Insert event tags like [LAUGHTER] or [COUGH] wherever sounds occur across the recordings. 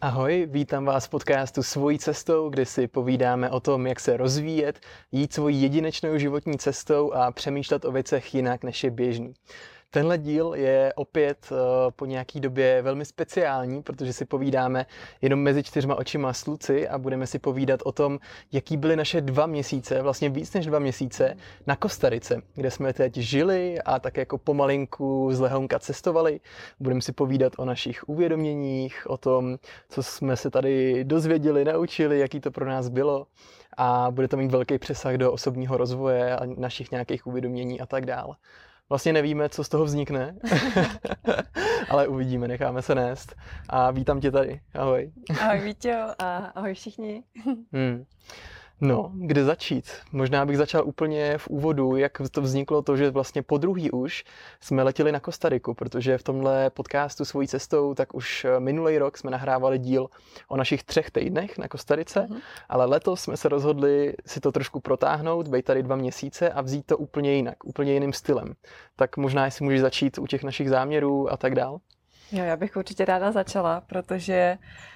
Ahoj, vítám vás v podcastu Svojí cestou, kde si povídáme o tom, jak se rozvíjet, jít svojí jedinečnou životní cestou a přemýšlet o věcech jinak, než je běžný. Tenhle díl je opět uh, po nějaký době velmi speciální, protože si povídáme jenom mezi čtyřma očima s Luci a budeme si povídat o tom, jaký byly naše dva měsíce, vlastně víc než dva měsíce na Kostarice, kde jsme teď žili a tak jako pomalinku z Lehonka cestovali. Budeme si povídat o našich uvědoměních, o tom, co jsme se tady dozvěděli, naučili, jaký to pro nás bylo a bude to mít velký přesah do osobního rozvoje a našich nějakých uvědomění a tak dále. Vlastně nevíme, co z toho vznikne, [LAUGHS] ale uvidíme, necháme se nést. A vítám tě tady. Ahoj. Ahoj Vítě a ahoj všichni. Hmm. No, kde začít? Možná bych začal úplně v úvodu, jak to vzniklo to, že vlastně po druhý už jsme letěli na Kostariku, protože v tomhle podcastu svojí cestou, tak už eh, minulý rok jsme nahrávali díl o našich třech týdnech na Kostarice, mm-hmm. ale letos jsme se rozhodli si to trošku protáhnout, být tady dva měsíce a vzít to úplně jinak, úplně jiným stylem. Tak možná, jestli můžeš začít u těch našich záměrů a tak dál. Jo, já bych určitě ráda začala, protože Mm,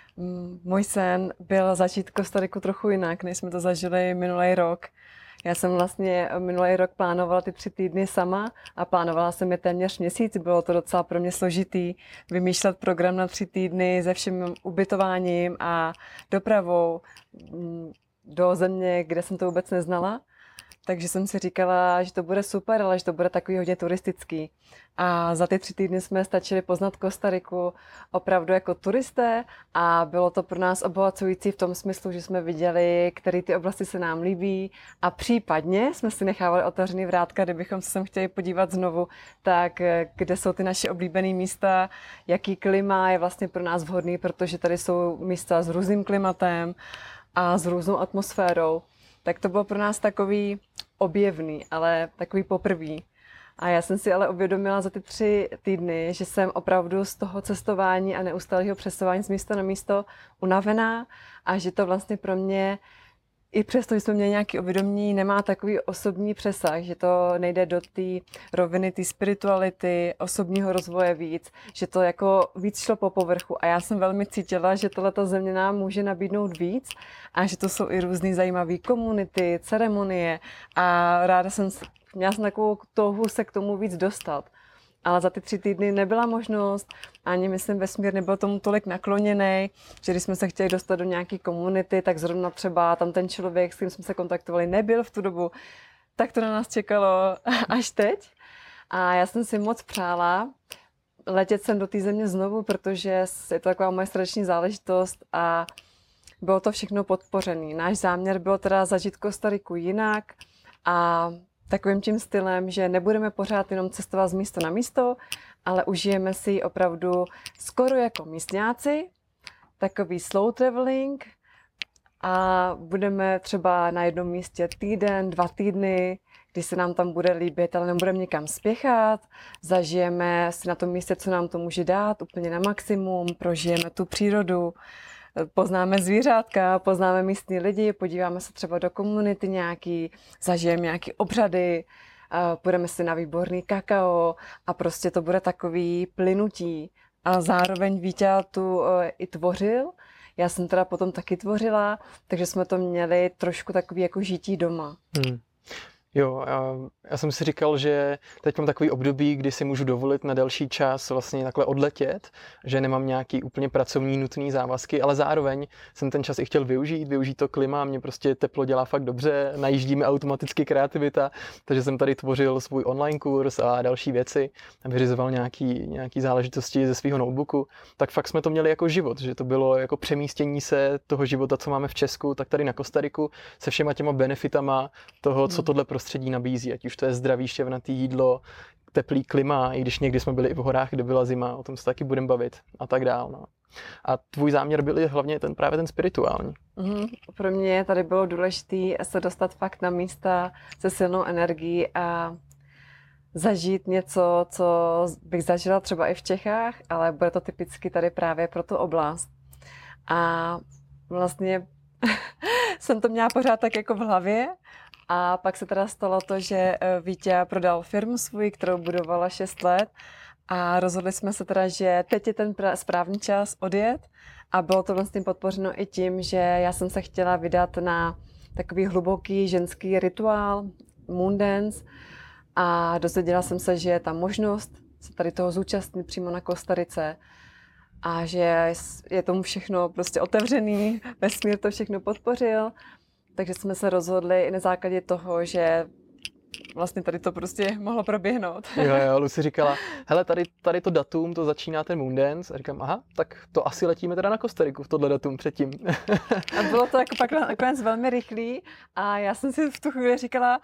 můj sen byl začít Kostariku trochu jinak, než jsme to zažili minulý rok. Já jsem vlastně minulý rok plánovala ty tři týdny sama a plánovala jsem je téměř měsíc. Bylo to docela pro mě složitý vymýšlet program na tři týdny se vším ubytováním a dopravou mm, do země, kde jsem to vůbec neznala. Takže jsem si říkala, že to bude super, ale že to bude takový hodně turistický. A za ty tři týdny jsme stačili poznat Kostariku opravdu jako turisté a bylo to pro nás obohacující v tom smyslu, že jsme viděli, které ty oblasti se nám líbí a případně jsme si nechávali otevřený vrátka, kdybychom se sem chtěli podívat znovu, tak kde jsou ty naše oblíbené místa, jaký klima je vlastně pro nás vhodný, protože tady jsou místa s různým klimatem a s různou atmosférou tak to bylo pro nás takový objevný, ale takový poprvý. A já jsem si ale uvědomila za ty tři týdny, že jsem opravdu z toho cestování a neustálého přesování z místa na místo unavená a že to vlastně pro mě i přesto, že jsme měli nějaký uvědomění, nemá takový osobní přesah, že to nejde do té roviny té spirituality, osobního rozvoje víc, že to jako víc šlo po povrchu. A já jsem velmi cítila, že tohleto země nám může nabídnout víc a že to jsou i různé zajímavé komunity, ceremonie a ráda jsem, měla jsem takovou touhu se k tomu víc dostat ale za ty tři týdny nebyla možnost, ani myslím vesmír nebyl tomu tolik nakloněný, že když jsme se chtěli dostat do nějaké komunity, tak zrovna třeba tam ten člověk, s kterým jsme se kontaktovali, nebyl v tu dobu, tak to na nás čekalo [LAUGHS] až teď. A já jsem si moc přála letět sem do té země znovu, protože je to taková moje srdeční záležitost a bylo to všechno podpořené. Náš záměr byl teda zažít Kostariku jinak a takovým tím stylem, že nebudeme pořád jenom cestovat z místa na místo, ale užijeme si opravdu skoro jako místňáci, takový slow traveling a budeme třeba na jednom místě týden, dva týdny, kdy se nám tam bude líbit, ale nebudeme někam spěchat, zažijeme si na tom místě, co nám to může dát, úplně na maximum, prožijeme tu přírodu, poznáme zvířátka, poznáme místní lidi, podíváme se třeba do komunity nějaký, zažijeme nějaký obřady, půjdeme si na výborný kakao a prostě to bude takový plynutí. A zároveň Vítě tu e, i tvořil, já jsem teda potom taky tvořila, takže jsme to měli trošku takový jako žití doma. Hmm. Jo, já, já jsem si říkal, že teď mám takový období, kdy si můžu dovolit na delší čas vlastně takhle odletět, že nemám nějaký úplně pracovní nutný závazky, ale zároveň jsem ten čas i chtěl využít, využít to klima, mě prostě teplo dělá fakt dobře, najíždíme automaticky kreativita, takže jsem tady tvořil svůj online kurz a další věci, vyřizoval nějaký, nějaký záležitosti ze svého notebooku, tak fakt jsme to měli jako život, že to bylo jako přemístění se toho života, co máme v Česku, tak tady na Kostariku se všema těma benefitama toho, co hmm. tohle prostředí nabízí, ať už to je zdravý šťavnatý jídlo, teplý klima, i když někdy jsme byli i v horách, kde byla zima, o tom se taky budeme bavit a tak dál. No. A tvůj záměr byl hlavně ten právě ten spirituální. Mm-hmm. Pro mě tady bylo důležité se dostat fakt na místa se silnou energií a zažít něco, co bych zažila třeba i v Čechách, ale bude to typicky tady právě pro tu oblast. A vlastně [LAUGHS] jsem to měla pořád tak jako v hlavě a pak se teda stalo to, že eh, Vítě prodal firmu svůj, kterou budovala 6 let. A rozhodli jsme se teda, že teď je ten správný čas odjet. A bylo to vlastně podpořeno i tím, že já jsem se chtěla vydat na takový hluboký ženský rituál, moon dance, a dozvěděla jsem se, že je tam možnost se tady toho zúčastnit přímo na Kostarice. A že je tomu všechno prostě otevřený, [LAUGHS] vesmír to všechno podpořil, takže jsme se rozhodli i na základě toho, že vlastně tady to prostě [LAUGHS] mohlo proběhnout. Jo, jo, Lucy říkala, hele, tady, tady to datum, to začíná ten Moondance. A říkám, aha, tak to asi letíme teda na Kostariku v tohle datum předtím. A bylo to jako pak nakonec velmi rychlý a já jsem si v tu chvíli říkala,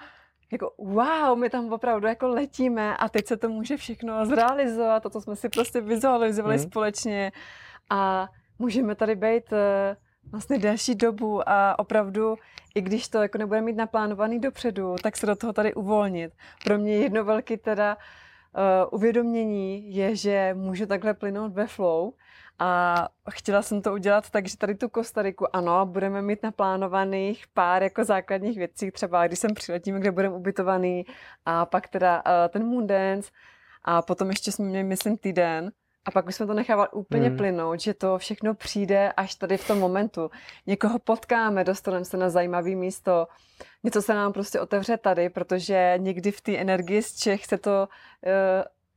jako wow, my tam opravdu jako letíme a teď se to může všechno zrealizovat a to jsme si prostě vizualizovali mm. společně a můžeme tady být eh, vlastně delší dobu a opravdu, i když to jako nebude mít naplánovaný dopředu, tak se do toho tady uvolnit. Pro mě jedno velké teda uh, uvědomění je, že můžu takhle plynout ve flow. A chtěla jsem to udělat tak, že tady tu Kostariku, ano, budeme mít naplánovaných pár jako základních věcí, třeba když sem přiletíme, kde budeme ubytovaný a pak teda uh, ten Moon Dance a potom ještě jsme měli, myslím, týden, a pak už jsme to nechávali úplně hmm. plynout, že to všechno přijde až tady v tom momentu. Někoho potkáme, dostaneme se na zajímavé místo, něco se nám prostě otevře tady, protože někdy v té energii z Čech se to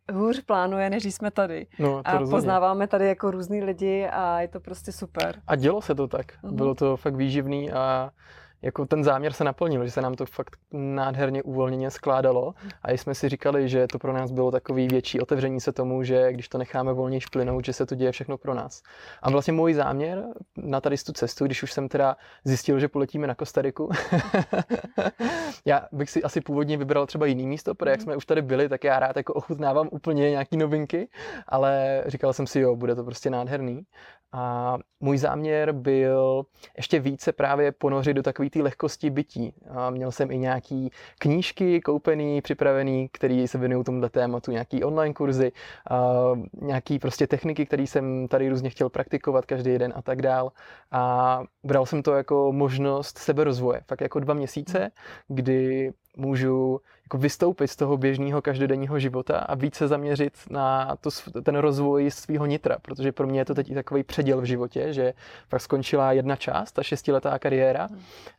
uh, hůř plánuje, než jsme tady. No, a rozhodně. poznáváme tady jako různý lidi a je to prostě super. A dělo se to tak. Uh-huh. Bylo to fakt výživný a jako ten záměr se naplnil, že se nám to fakt nádherně uvolněně skládalo a jsme si říkali, že to pro nás bylo takový větší otevření se tomu, že když to necháme volně plynout, že se to děje všechno pro nás. A vlastně můj záměr na tady tu cestu, když už jsem teda zjistil, že poletíme na Kostariku, [LAUGHS] já bych si asi původně vybral třeba jiný místo, protože jak jsme už tady byli, tak já rád jako ochutnávám úplně nějaký novinky, ale říkal jsem si, jo, bude to prostě nádherný. A můj záměr byl ještě více právě ponořit do takové té lehkosti bytí. A měl jsem i nějaký knížky koupený, připravený, které se věnují tomuto tématu, nějaký online kurzy, a nějaký prostě techniky, které jsem tady různě chtěl praktikovat každý den a tak dál. A bral jsem to jako možnost seberozvoje, fakt jako dva měsíce, kdy můžu jako vystoupit z toho běžného každodenního života a více zaměřit na to, ten rozvoj svého nitra, protože pro mě je to teď i takový předěl v životě, že fakt skončila jedna část, ta šestiletá kariéra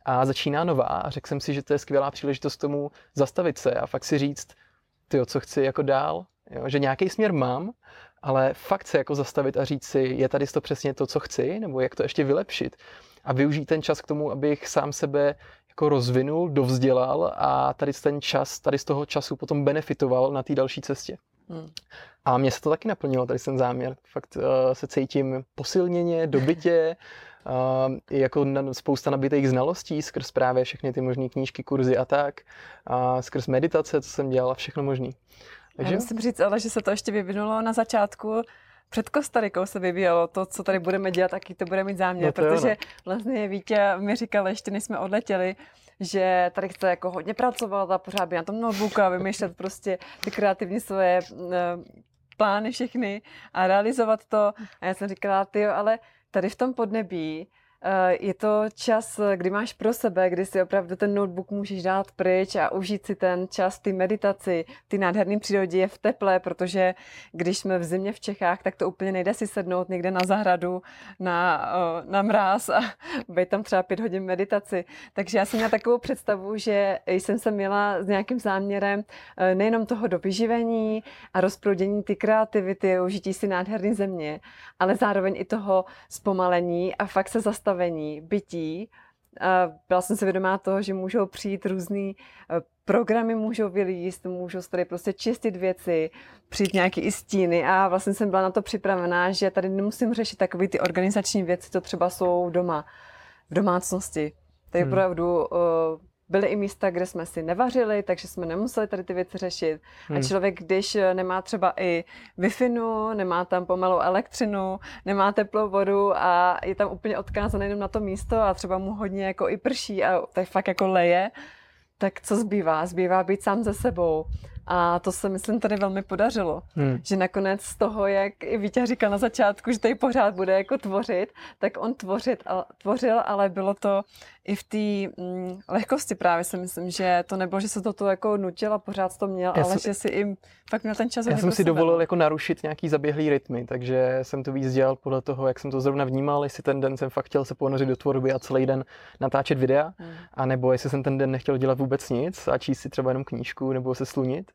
a začíná nová a řekl jsem si, že to je skvělá příležitost tomu zastavit se a fakt si říct, ty co chci jako dál, jo, že nějaký směr mám, ale fakt se jako zastavit a říct si, je tady to přesně to, co chci, nebo jak to ještě vylepšit a využít ten čas k tomu, abych sám sebe jako rozvinul, dovzdělal a tady ten čas, tady z toho času potom benefitoval na té další cestě. Hmm. A mě se to taky naplnilo, tady ten záměr. Fakt uh, se cítím posilněně, dobytě, uh, [LAUGHS] jako na, spousta nabitých znalostí skrz právě všechny ty možné knížky, kurzy a tak, a skrz meditace, co jsem dělal, všechno možný. Takže... Já musím říct ale, že se to ještě vyvinulo na začátku před Kostarikou se vyvíjelo to, co tady budeme dělat, jaký to bude mít záměr, no protože ono. vlastně Vítě mi říkal, ještě než jsme odletěli, že tady chce jako hodně pracovat a pořád by na tom notebooku a vymýšlet prostě ty kreativní svoje uh, plány všechny a realizovat to. A já jsem říkala, ty ale tady v tom podnebí Eh, je to čas, kdy máš pro sebe, kdy si opravdu ten notebook můžeš dát pryč a užít si ten čas, ty meditaci, ty nádherné přírodě je v teple, protože když jsme v zimě v Čechách, tak to úplně nejde si sednout někde na zahradu, na, eh, na mráz a [LAUGHS] být tam třeba pět hodin meditaci. Takže já jsem měla takovou představu, že jsem se měla s nějakým záměrem eh, nejenom toho do vyživení a rozproudění ty kreativity, užití si nádherné země, ale zároveň i toho zpomalení a fakt se zastavit nastavení bytí. Byla jsem si vědomá toho, že můžou přijít různý e, programy, můžou vylíst, můžou tady prostě čistit věci, přijít nějaké i stíny a vlastně jsem byla na to připravená, že tady nemusím řešit takové ty organizační věci, to třeba jsou doma, v domácnosti. Tady hmm. opravdu uh, Byly i místa, kde jsme si nevařili, takže jsme nemuseli tady ty věci řešit. Hmm. A člověk, když nemá třeba i wi nemá tam pomalou elektřinu, nemá teplou vodu a je tam úplně odkázaný jenom na to místo a třeba mu hodně jako i prší a tak fakt jako leje, tak co zbývá? Zbývá být sám ze sebou, A to se, myslím, tady velmi podařilo. Hmm. Že nakonec z toho, jak i Vítě říkal na začátku, že tady pořád bude jako tvořit, tak on tvořit, a, tvořil, ale bylo to i v té mm, lehkosti právě si myslím, že to nebylo, že se to tu jako nutil a pořád to měl, Já ale jsem- že si i fakt měl ten čas Já jsem si sebe, dovolil jako narušit nějaký zaběhlý rytmy, takže jsem to víc dělal podle toho, jak jsem to zrovna vnímal, jestli ten den jsem fakt chtěl se ponořit do tvorby a celý den natáčet videa, Hmm. a nebo jestli jsem ten den nechtěl dělat vůbec nic a číst si třeba jenom knížku nebo se slunit.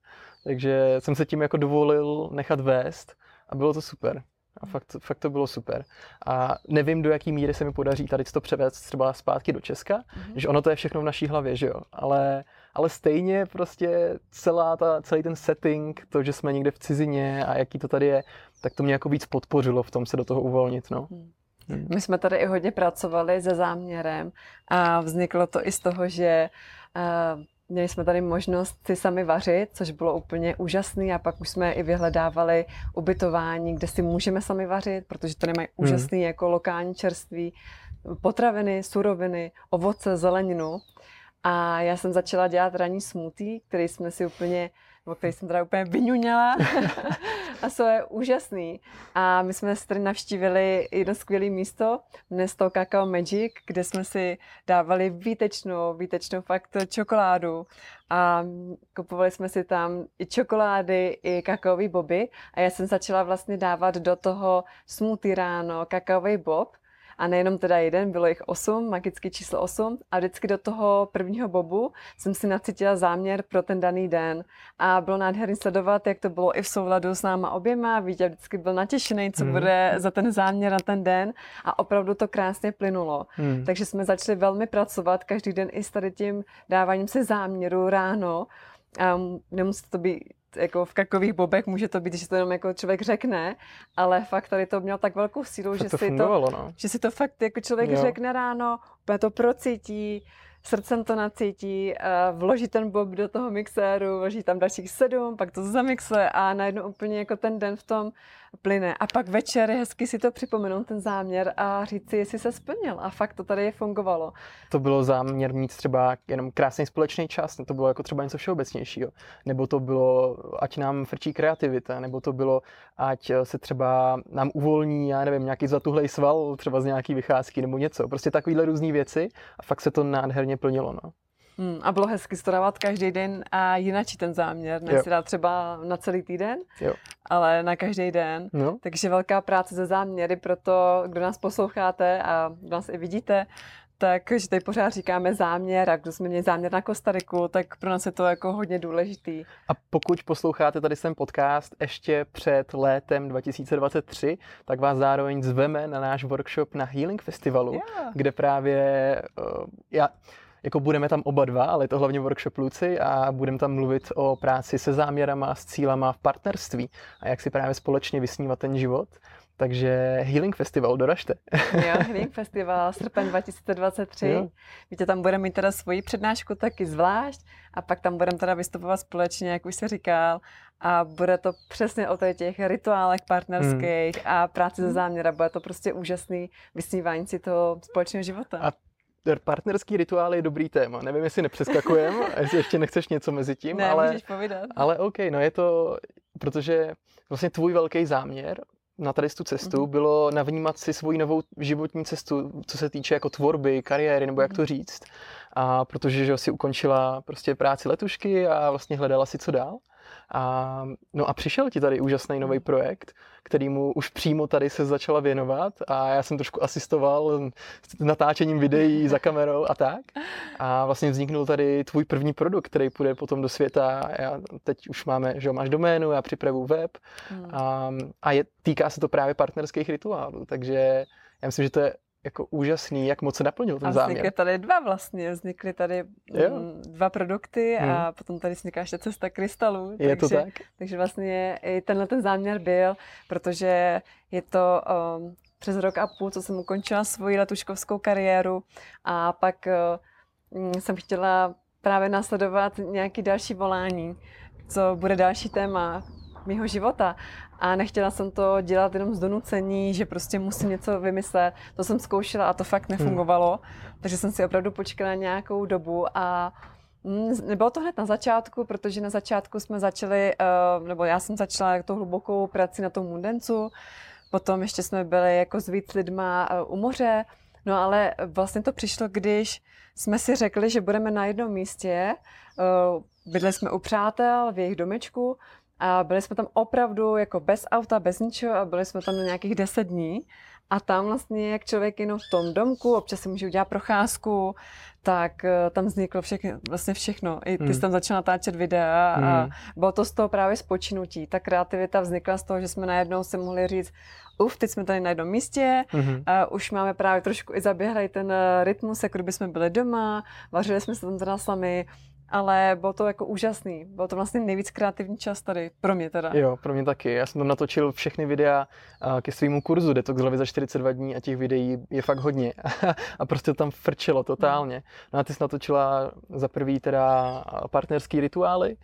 Takže jsem se tím jako dovolil nechat vést a bylo to super. A fakt, fakt to bylo super. A nevím, do jaký míry se mi podaří tady to převést třeba zpátky do Česka, Mhm. že ono to je všechno v naší hlavě, že jo. Ale, ale stejně prostě celá ta, celý ten setting, to, že jsme někde v cizině a jaký to tady je, tak to mě jako víc podpořilo v tom se do toho uvolnit, no. Hmm. Hmm. My jsme tady i hodně pracovali se záměrem a vzniklo to i z toho, že uh, měli jsme tady možnost si sami vařit, což bylo úplně úžasný a pak už jsme i vyhledávali ubytování, kde si můžeme sami vařit, protože tady mají úžasný jako lokální čerství, potraviny, suroviny, ovoce, zeleninu. A já jsem začala dělat ranní smoothie, který jsme si úplně, nebo který jsem teda úplně vyňuněla. [LAUGHS] a to je úžasný. A my jsme tady navštívili jedno skvělé místo, jmenuje se to Cacao Magic, kde jsme si dávali výtečnou, výtečnou fakt čokoládu. A kupovali jsme si tam i čokolády, i kakaový boby. A já jsem začala vlastně dávat do toho smoothie ráno kakaový bob. A nejenom teda jeden, bylo jich osm, magický číslo osm. A vždycky do toho prvního bobu jsem si nacítila záměr pro ten daný den. A bylo nádherný sledovat, jak to bylo i v souladu s náma oběma. Vítě vždycky byl natěšený, co Mhm. bude za ten záměr na ten den. A opravdu to krásně plynulo. Hmm. Takže jsme začali velmi pracovat každý den i s tady tím dáváním se záměru ráno. A nemusí to být jako v kakových bobech, může to být, že to jenom jako člověk řekne, ale fakt tady to mělo tak velkou sílu, že to si to, no. že si to fakt jako člověk Jo. řekne ráno, úplně to procítí, srdcem to nacítí, a vloží ten bob do toho mixéru, vloží tam dalších sedm, pak to zamixuje a najednou úplně jako ten den v tom plyne. A pak večer hezky si to připomenout, ten záměr a říct si, jestli se splnil. A fakt to tady fungovalo. to bylo záměr mít třeba jenom krásný společný čas, to bylo jako třeba něco všeobecnějšího. Nebo to bylo, ať nám frčí kreativita, nebo to bylo, ať se třeba nám uvolní, já nevím, nějaký zatuhlej sval, třeba z nějaký vycházky nebo něco. Prostě takovýhle různé věci a fakt se to nádherně plnilo. No. Hmm, a bylo hezky to dávat každý den a jinačí ten záměr. Ne si dát třeba na celý týden, Jo. ale na každý den. No, Takže velká práce ze záměry, proto kdo nás posloucháte a kdo nás i vidíte, tak, že tady pořád říkáme záměr a kdo jsme měli záměr na Kostariku, tak pro nás je to jako hodně důležitý. A pokud posloucháte tady ten podcast ještě před létem 2023, tak vás zároveň zveme na náš workshop na Healing Festivalu, Yeah. kde právě uh, já, jako budeme tam oba dva, ale je to hlavně workshop Luci a budeme tam mluvit o práci se záměrama, s cílama v partnerství a jak si právě společně vysnívat ten život. Takže Healing Festival, doražte. Jo, Healing Festival, srpen 2023. Jo. Víte, tam budeme mít teda svoji přednášku taky zvlášť a pak tam budeme teda vystupovat společně, jak už se říkal. A bude to přesně o těch rituálech partnerských Hmm. a práci ze záměra. Bude to prostě úžasný vysnívání si toho společného života. A Partnerský rituál je dobrý téma. Nevím, jestli nepřeskakujem, [LAUGHS] jestli ještě nechceš něco mezi tím, ne, ale... můžeš povídat. Ale OK, no je to, protože vlastně tvůj velký záměr na tady tu cestu Mhm. bylo navnímat si svoji novou životní cestu, co se týče jako tvorby, kariéry, nebo jak Mhm. to říct. A protože že si ukončila prostě práci letušky a vlastně hledala si co dál. A, no a přišel ti tady úžasný nový Mhm. projekt, kterýmu už přímo tady se začala věnovat a já jsem trošku asistoval s natáčením videí [LAUGHS] za kamerou a tak. A vlastně vzniknul tady tvůj první produkt, který půjde potom do světa. Já teď už máme, že máš doménu, já připravu web Hmm. a, a je, týká se to právě partnerských rituálů, takže já myslím, že to je jako úžasný, jak moc se naplnil ten A vznikly záměr. tady dva vlastně, vznikly tady Jo. mm, dva produkty a potom tady vzniká ještě cesta krystalů. Je to takže, tak? Takže vlastně i tenhle ten záměr byl, protože je to um, přes rok a půl, co jsem ukončila svoji letuškovskou kariéru a pak uh, jsem chtěla právě následovat nějaký další volání, co bude další téma mého života. A nechtěla jsem to dělat jenom z donucení, že prostě musím něco vymyslet. To jsem zkoušela a to fakt nefungovalo. Hmm. Takže jsem si opravdu počkala nějakou dobu a Mm, nebylo to hned na začátku, protože na začátku jsme začali, nebo já jsem začala to hlubokou prací na tom mundencu, potom ještě jsme byli jako s víc lidma u moře, no ale vlastně to přišlo, když jsme si řekli, že budeme na jednom místě, bydli jsme u přátel v jejich domečku a byli jsme tam opravdu jako bez auta, bez ničeho a byli jsme tam na nějakých deset dní. A tam vlastně, jak člověk jenom v tom domku, občas si může udělat procházku, tak eh, tam vzniklo všechno, vlastně všechno. I ty hmm. jsi tam začal natáčet videa a hmm. bylo to z toho právě spočinutí. Ta kreativita vznikla z toho, že jsme najednou si mohli říct, uf, teď jsme tady na jednom místě, mm-hmm. a už máme právě trošku i zaběhlej ten eh, rytmus, jako kdyby jsme byli doma, vařili jsme se tam teda sami, ale bylo to jako úžasný. Byl to vlastně nejvíc kreativní čas tady, pro mě teda. Jo, pro mě taky. Já jsem tam natočil všechny videa ke svýmu kurzu Detox hlavy za 42 dní a těch videí je fakt hodně. [LAUGHS] a prostě tam frčelo totálně. No a ty jsi natočila za prvý teda partnerský rituály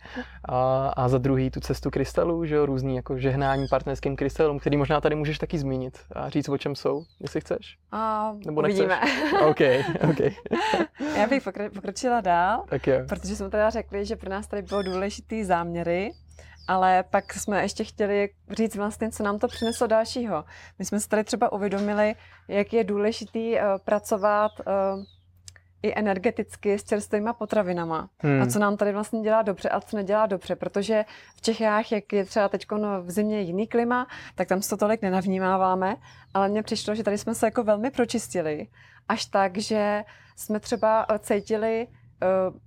a, a za druhý tu cestu krystalů, že jo, různý jako žehnání partnerským krystalům, který možná tady můžeš taky zmínit a říct, o čem jsou, jestli chceš. A Nebo uvidíme. OK, OK. [LAUGHS] Já bych pokročila dál, tak jo. protože protože jsme teda řekli, že pro nás tady bylo důležitý záměry, ale pak jsme ještě chtěli říct vlastně, co nám to přineslo dalšího. My jsme se tady třeba uvědomili, jak je důležitý uh, pracovat uh, i energeticky s čerstvýma potravinama. Hmm. A co nám tady vlastně dělá dobře a co nedělá dobře, protože v Čechách, jak je třeba teď v zimě jiný klima, tak tam se to tolik nenavnímáváme, ale mně přišlo, že tady jsme se jako velmi pročistili, až tak, že jsme třeba cítili uh,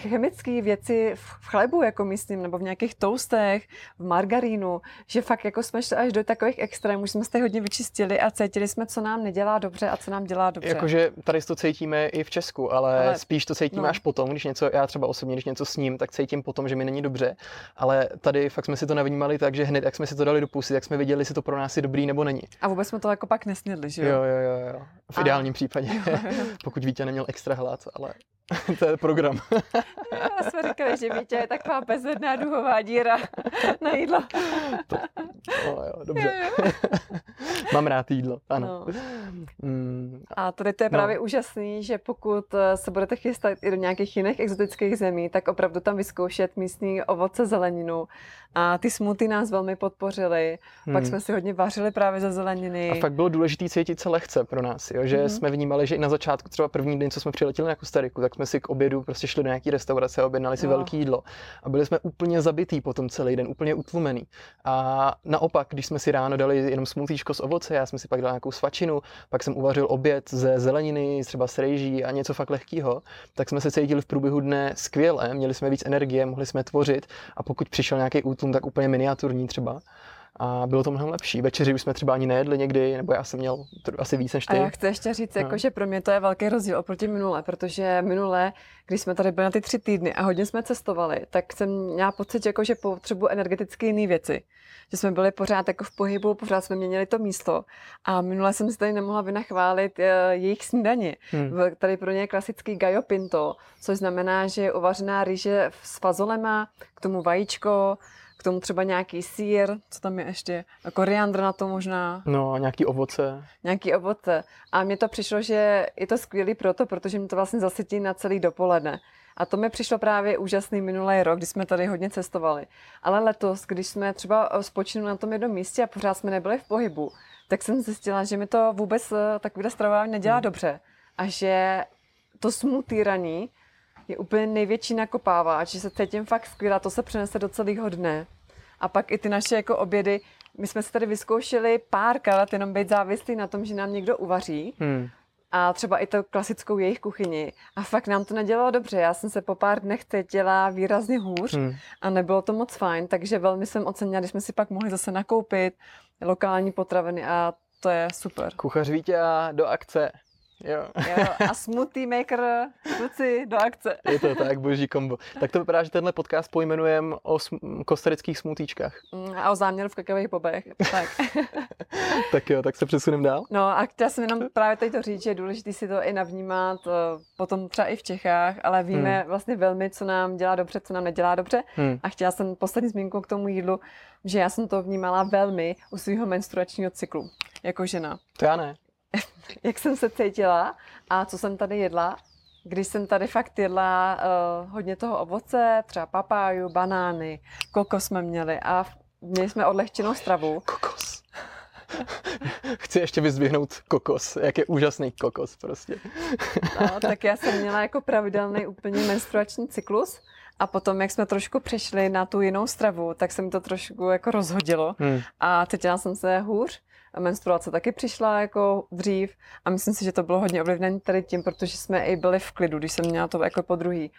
chemické věci v chlebu, jako myslím, nebo v nějakých toastech, v margarínu, že fakt jako jsme šli až do takových extrémů, jsme se hodně vyčistili a cítili jsme, co nám nedělá dobře a co nám dělá dobře. Jakože tady to cítíme i v Česku, ale, ale spíš to cítíme no. až potom, když něco, já třeba osobně, když něco s ním, tak cítím potom, že mi není dobře, ale tady fakt jsme si to nevnímali tak, že hned, jak jsme si to dali do pusy, tak jsme viděli, jestli to pro nás je dobrý nebo není. A vůbec jsme to jako pak nesnědli, že jo? Jo, jo, jo, jo. V a... ideálním případě, [LAUGHS] pokud Vítě neměl extra hlad, ale [LAUGHS] to je program. [LAUGHS] Já jsme říkali, že Vítě je taková bezvedná duhová díra [LAUGHS] na jídlo. To, no jo, dobře. Mám rád jídlo, ano. No. Mm. A tady to je no. právě úžasný, že pokud eh, se budete chystat i do nějakých jiných exotických zemí, tak opravdu tam vyzkoušet místní ovoce, zeleninu. A ty smuty nás velmi podpořily. Hmm. Pak jsme si hodně vařili právě ze zeleniny. A fakt bylo důležité cítit se lehce pro nás, jo? že hmm. jsme vnímali, že i na začátku, třeba první den, co jsme přiletěli na Kostariku, tak jsme si k obědu prostě šli do nějaké restaurace, objednali si jo. velké jídlo a byli jsme úplně zabitý potom celý den, úplně utlumený. A naopak, když jsme si ráno dali jenom smutíčko z ovoce, já jsem si pak dal nějakou svačinu, pak jsem uvařil oběd ze zeleniny, třeba s rejží a něco fakt lehkého, tak jsme se cítili v průběhu dne skvěle, měli jsme víc energie, mohli jsme tvořit a pokud přišel nějaký útlum, tak úplně miniaturní třeba, a bylo to mnohem lepší. Večeři už jsme třeba ani nejedli někdy, nebo já jsem měl asi víc než ty. A já chci ještě říct, no. jako, že pro mě to je velký rozdíl oproti minule, protože minule, když jsme tady byli na ty tři týdny a hodně jsme cestovali, tak jsem měla pocit, jako, že potřebuji energeticky jiné věci. Že jsme byli pořád jako v pohybu, pořád jsme měnili to místo. A minule jsem si tady nemohla vynachválit eh, jejich snídaně. Hmm. Tady pro ně je klasický gajo pinto, což znamená, že je uvařená rýže s fazolema, k tomu vajíčko, k tomu třeba nějaký sír, co tam je ještě, koriandr na to možná. No a nějaký ovoce. Nějaký ovoce. A mně to přišlo, že je to skvělý proto, protože mě to vlastně zasytí na celý dopoledne. A to mi přišlo právě úžasný minulý rok, kdy jsme tady hodně cestovali. Ale letos, když jsme třeba eh, spočinuli na tom jednom místě a pořád jsme nebyli v pohybu, tak jsem zjistila, že mi to vůbec eh, takové stravování nedělá hmm. dobře. A že to smutýraní je úplně největší nakopávač, že se cítím fakt skvěle, to se přenese do celého dne. A pak i ty naše jako obědy, my jsme se tady vyzkoušeli párkrát jenom být závislí na tom, že nám někdo uvaří. Hmm. A třeba i to klasickou jejich kuchyni. A fakt nám to nedělalo dobře. Já jsem se po pár dnech cítila výrazně hůř hmm. a nebylo to moc fajn, takže velmi jsem ocenila, když jsme si pak mohli zase nakoupit lokální potraviny a to je super. Kuchař Vítě do akce. Jo. jo. A smoothie maker, kluci, do akce. Je to tak, boží kombo. Tak to vypadá, že tenhle podcast pojmenujeme o sm- kostarických smutíčkách. Mm, a o záměru v kakavých bobech. Tak. [LAUGHS] tak jo, tak se přesuneme dál. No a chtěla jsem jenom právě teď to říct, že je důležité si to i navnímat, eh, potom třeba i v Čechách, ale víme hmm. vlastně velmi, co nám dělá dobře, co nám nedělá dobře. Hmm. A chtěla jsem poslední zmínku k tomu jídlu, že já jsem to vnímala velmi u svého menstruačního cyklu, jako žena. To já ne. [LAUGHS] jak jsem se cítila a co jsem tady jedla, když jsem tady fakt jedla uh, hodně toho ovoce, třeba papáju, banány, kokos jsme měli a měli jsme odlehčenou stravu. Kokos. [LAUGHS] Chci ještě vyzvihnout kokos, jak je úžasný kokos prostě. no, tak já jsem měla jako pravidelný úplně menstruační cyklus a potom, jak jsme trošku přešli na tu jinou stravu, tak se mi to trošku jako rozhodilo hmm. a cítila jsem se hůř. Menstruace taky přišla jako dřív a myslím si, že to bylo hodně ovlivněné tady tím, protože jsme i byli v klidu, když jsem měla to jako po druhý.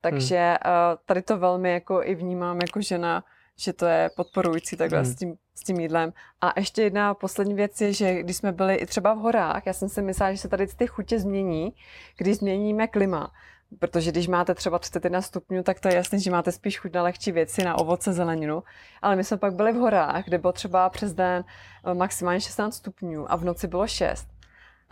Takže hmm. tady to velmi jako i vnímám jako žena, že to je podporující takhle hmm. s, tím, s tím jídlem. A ještě jedna poslední věc je, že když jsme byli i třeba v horách, já jsem si myslela, že se tady ty chutě změní, když změníme klima. Protože když máte třeba 31 stupňů, tak to je jasné, že máte spíš chuť na lehčí věci, na ovoce, zeleninu. Ale my jsme pak byli v horách, kde bylo třeba přes den eh, maximálně 16 stupňů a v noci bylo 6.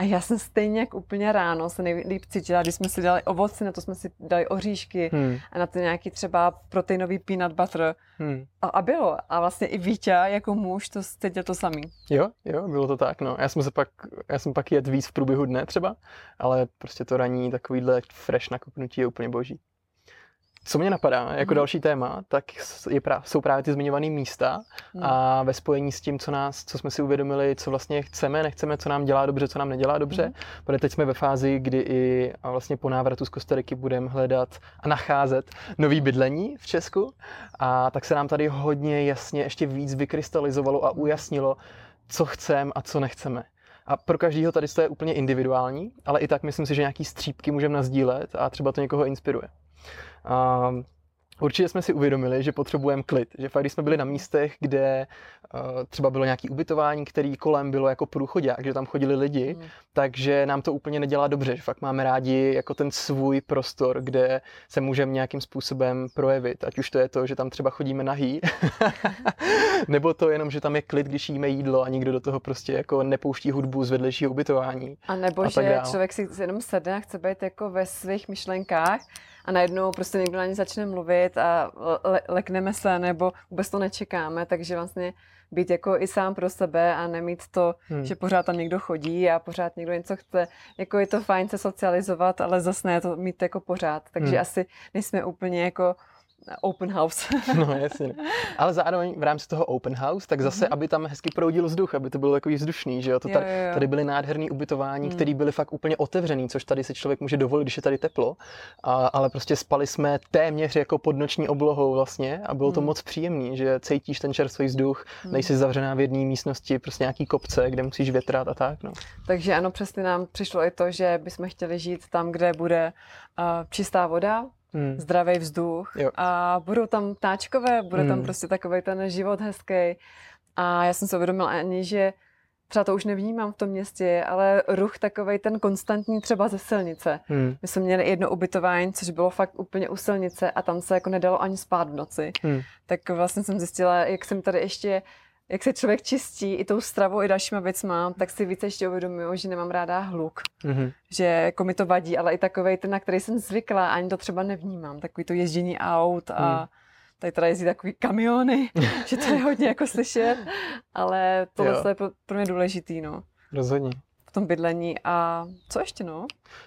A já jsem stejně jak úplně ráno se nejlíp cítila, když jsme si dali ovoci, na to jsme si dali oříšky hmm. a na to nějaký třeba proteinový peanut butter. Hmm. A, a bylo. A vlastně i Vítě jako muž to cítil to samý. Jo, jo, bylo to tak, no. Já jsem se pak, já jsem pak jet víc v průběhu dne třeba, ale prostě to raní takovýhle fresh nakopnutí je úplně boží. Co mě napadá jako hmm. další téma, tak je pra, jsou právě ty zmiňované místa hmm. a ve spojení s tím, co nás, co jsme si uvědomili, co vlastně chceme, nechceme, co nám dělá dobře, co nám nedělá dobře. Hmm. Protože teď jsme ve fázi, kdy i a vlastně po návratu z Kostariky budeme hledat a nacházet nový bydlení v Česku. A tak se nám tady hodně jasně ještě víc vykrystalizovalo a ujasnilo, co chceme a co nechceme. A pro každého tady to je úplně individuální, ale i tak myslím si, že nějaký střípky můžeme nazdílet a třeba to někoho inspiruje. Určitě jsme si uvědomili, že potřebujeme klid. Že fakt, když jsme byli na místech, kde třeba bylo nějaké ubytování, který kolem bylo jako průchodák, že tam chodili lidi, mm. takže nám to úplně nedělá dobře. Že fakt máme rádi jako ten svůj prostor, kde se můžeme nějakým způsobem projevit. Ať už to je to, že tam třeba chodíme nahý, [LAUGHS] nebo to jenom, že tam je klid, když jíme jídlo a nikdo do toho prostě jako nepouští hudbu z vedlejšího ubytování. A nebo a že člověk si jenom sedne a chce být jako ve svých myšlenkách a najednou prostě někdo na ně začne mluvit a le- lekneme se nebo vůbec to nečekáme, takže vlastně být jako i sám pro sebe a nemít to, hmm. že pořád tam někdo chodí a pořád někdo něco chce. Jako je to fajn se socializovat, ale zase ne to mít jako pořád. Takže hmm. asi nejsme úplně jako open house. [LAUGHS] no jasně. Ale zároveň v rámci toho open house, tak zase, mm-hmm. aby tam hezky proudil vzduch, aby to bylo takový vzdušný, že jo? To tady, jo, jo. tady byly nádherné ubytování, mm. které byly fakt úplně otevřený, což tady si člověk může dovolit, když je tady teplo. A, ale prostě spali jsme téměř jako pod noční oblohou vlastně a bylo to mm. moc příjemný, že cítíš ten čerstvý vzduch, mm. nejsi zavřená v jedné místnosti, prostě nějaký kopce, kde musíš větrat a tak. No. Takže ano, přesně nám přišlo i to, že bychom chtěli žít tam, kde bude uh, čistá voda, hmm. zdravý vzduch jo. a budou tam ptáčkové, bude hmm. tam prostě takový ten život hezký. A já jsem se uvědomila ani, že třeba to už nevnímám v tom městě, ale ruch takový ten konstantní třeba ze silnice. Hmm. My jsme měli jedno ubytování, což bylo fakt úplně u silnice a tam se jako nedalo ani spát v noci. Hmm. Tak vlastně jsem zjistila, jak jsem tady ještě jak se člověk čistí i tou stravou, i dalšíma věcma, tak si více ještě uvědomuju, že nemám ráda hluk. Mm-hmm. Že jako mi to vadí, ale i takový ten, na který jsem zvykla, ani to třeba nevnímám. Takový to ježdění aut a mm. tady teda jezdí takový kamiony, [LAUGHS] že to je hodně jako slyšet, ale tohle je pro, pro mě důležitý, no. Rozhodně tom bydlení. A co ještě, no?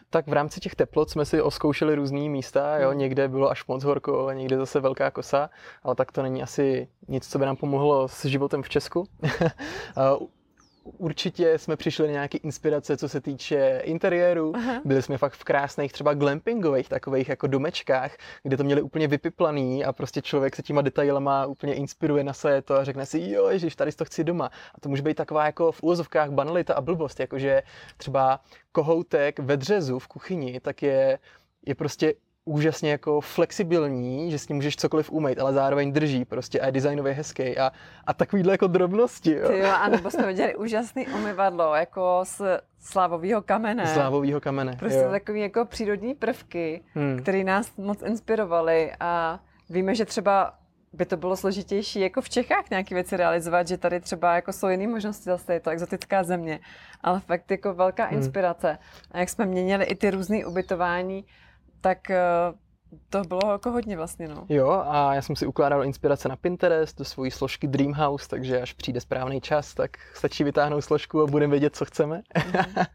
Tak v rámci těch teplot jsme si oskoušeli různé místa, jo, hmm. někde bylo až moc horko, někde zase velká kosa, ale tak to není asi nic, co by nám pomohlo s životem v Česku. [LAUGHS] určitě jsme přišli na nějaké inspirace, co se týče interiéru. Aha. Byli jsme fakt v krásných třeba glampingových takových jako domečkách, kde to měli úplně vypiplaný a prostě člověk se těma detailama úplně inspiruje na své to a řekne si, jo, ježiš, tady to chci doma. A to může být taková jako v úvozovkách banalita a blbost, jakože třeba kohoutek ve dřezu v kuchyni, tak je je prostě úžasně jako flexibilní, že s ním můžeš cokoliv umýt, ale zároveň drží prostě a je designově hezký a, a takovýhle jako drobnosti. Jo. Ty jo, a nebo jsme viděli [LAUGHS] úžasný umyvadlo, jako z slávového kamene. Slávového kamene, Prostě jo. takový jako přírodní prvky, hmm. které nás moc inspirovaly a víme, že třeba by to bylo složitější jako v Čechách nějaké věci realizovat, že tady třeba jako jsou jiné možnosti, zase je to exotická země, ale fakt jako velká hmm. inspirace. A jak jsme měnili i ty různé ubytování, tak eh, to bylo jako hodně vlastně, no. Jo, a já jsem si ukládal inspirace na Pinterest, do svojí složky Dreamhouse, takže až přijde správný čas, tak stačí vytáhnout složku a budeme vědět, co chceme. Mm. [LAUGHS]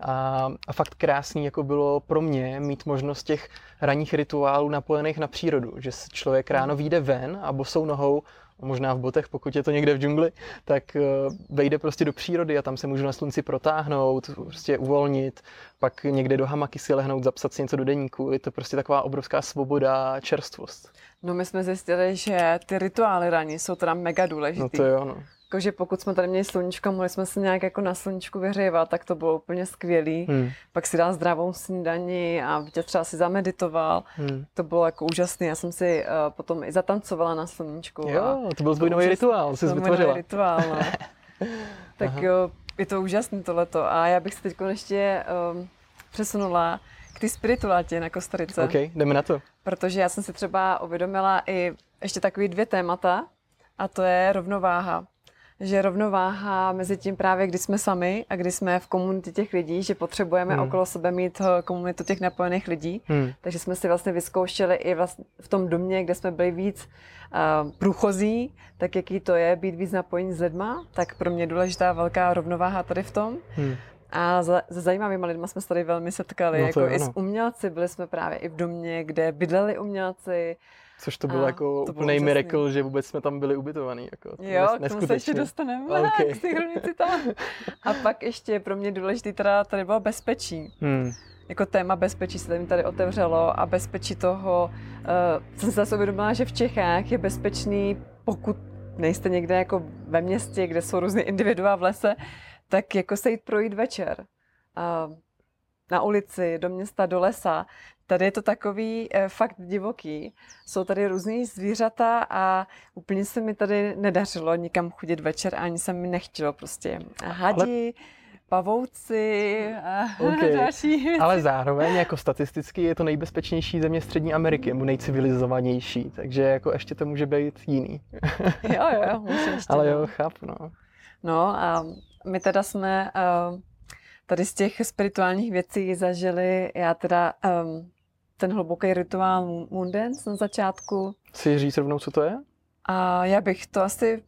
A, a fakt krásný jako bylo pro mě mít možnost těch ranních rituálů napojených na přírodu, že člověk ráno Hmm. vyjde ven a bosou nohou možná v botech, pokud je to někde v džungli, tak eh, vejde prostě do přírody a tam se můžu na slunci protáhnout, prostě uvolnit, pak někde do hamaky si lehnout, zapsat si něco do deníku. Je to prostě taková obrovská svoboda a čerstvost. No my jsme zjistili, že ty rituály ranní jsou teda mega důležitý. No to jo, no. Jakože pokud jsme tady měli sluníčko, mohli jsme se nějak jako na sluníčku vyhřívat, tak to bylo úplně skvělý. Hmm. Pak si dal zdravou snídani a Vítě třeba si zameditoval. Hmm. To bylo jako úžasné. Já jsem si uh, potom i zatancovala na sluníčku. Jo, to byl tvůj nový rituál, jsi vytvořila. rituál, no. [LAUGHS] tak Aha. jo, je to úžasné tohleto. A já bych se teď ještě um, přesunula k té spiritualitě na Kostarice. OK, jdeme na to. Protože já jsem si třeba uvědomila i ještě takový dvě témata, a to je rovnováha. Že rovnováha mezi tím právě, kdy jsme sami a kdy jsme v komunitě těch lidí, že potřebujeme Hmm. okolo sebe mít eh, komunitu těch napojených lidí. Hmm. Takže jsme si vlastně vyzkoušeli i vlastně v tom domě, kde jsme byli víc uh, průchozí, tak jaký to je být víc napojení s lidma, tak pro mě je důležitá velká rovnováha tady v tom. Hmm. A se zajímavými lidmi jsme se tady velmi setkali, No jako jo, i s umělci, byli jsme právě i v domě, kde bydleli umělci. Což to bylo A jako to bylo úplný úžasný. miracle, že vůbec jsme tam byli ubytovaný. Jako, to Jo, nes- k tomu se ještě dostaneme, Ok. k synchronicitám. A pak ještě pro mě důležitý teda tady bylo bezpečí. Hmm. Jako téma bezpečí se mi tady otevřelo a bezpečí toho, uh, jsem se zase uvědomila, že v Čechách je bezpečný, pokud nejste někde jako ve městě, kde jsou různé individua v lese, tak jako se jít projít večer. Uh, na ulici, do města, do lesa. Tady je to takový eh, fakt divoký. Jsou tady různý zvířata a úplně se mi tady nedařilo nikam chodit večer, ani se mi nechtělo prostě. A hadi, pavouci a Ok. [LAUGHS] další věci. Ale zároveň jako statisticky je to nejbezpečnější země Střední Ameriky, nebo nejcivilizovanější, takže jako ještě to může být jiný. [LAUGHS] Jo, jo, jo, ještě. Ale no. jo, chápu, no. No a my teda jsme uh, tady z těch spirituálních věcí zažili, já teda um, ten hluboký rituál Dance na začátku Chci říct rovnou, co to je? a já bych to asi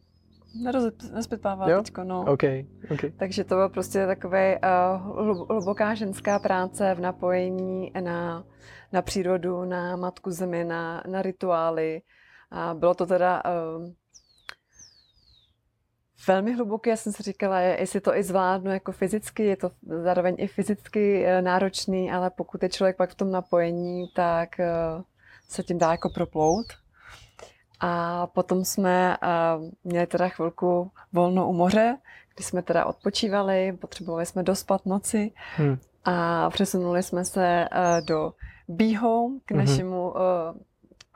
nespětpávala teďko, no. OK, OK. Takže to bylo prostě takové uh, hluboká ženská práce v napojení na, na přírodu, na matku zemi, na, na rituály. A bylo to teda uh, velmi hluboké. Já jsem si říkala, jestli to i zvládnu jako fyzicky, je to zároveň i fyzicky eh, náročný, ale pokud je člověk pak v tom napojení, tak eh, se tím dá jako proplout. A potom jsme uh, měli teda chvilku volno u moře, kdy jsme teda odpočívali, potřebovali jsme dospat noci Hm. a přesunuli jsme se do Be Home k Mhm. našemu uh,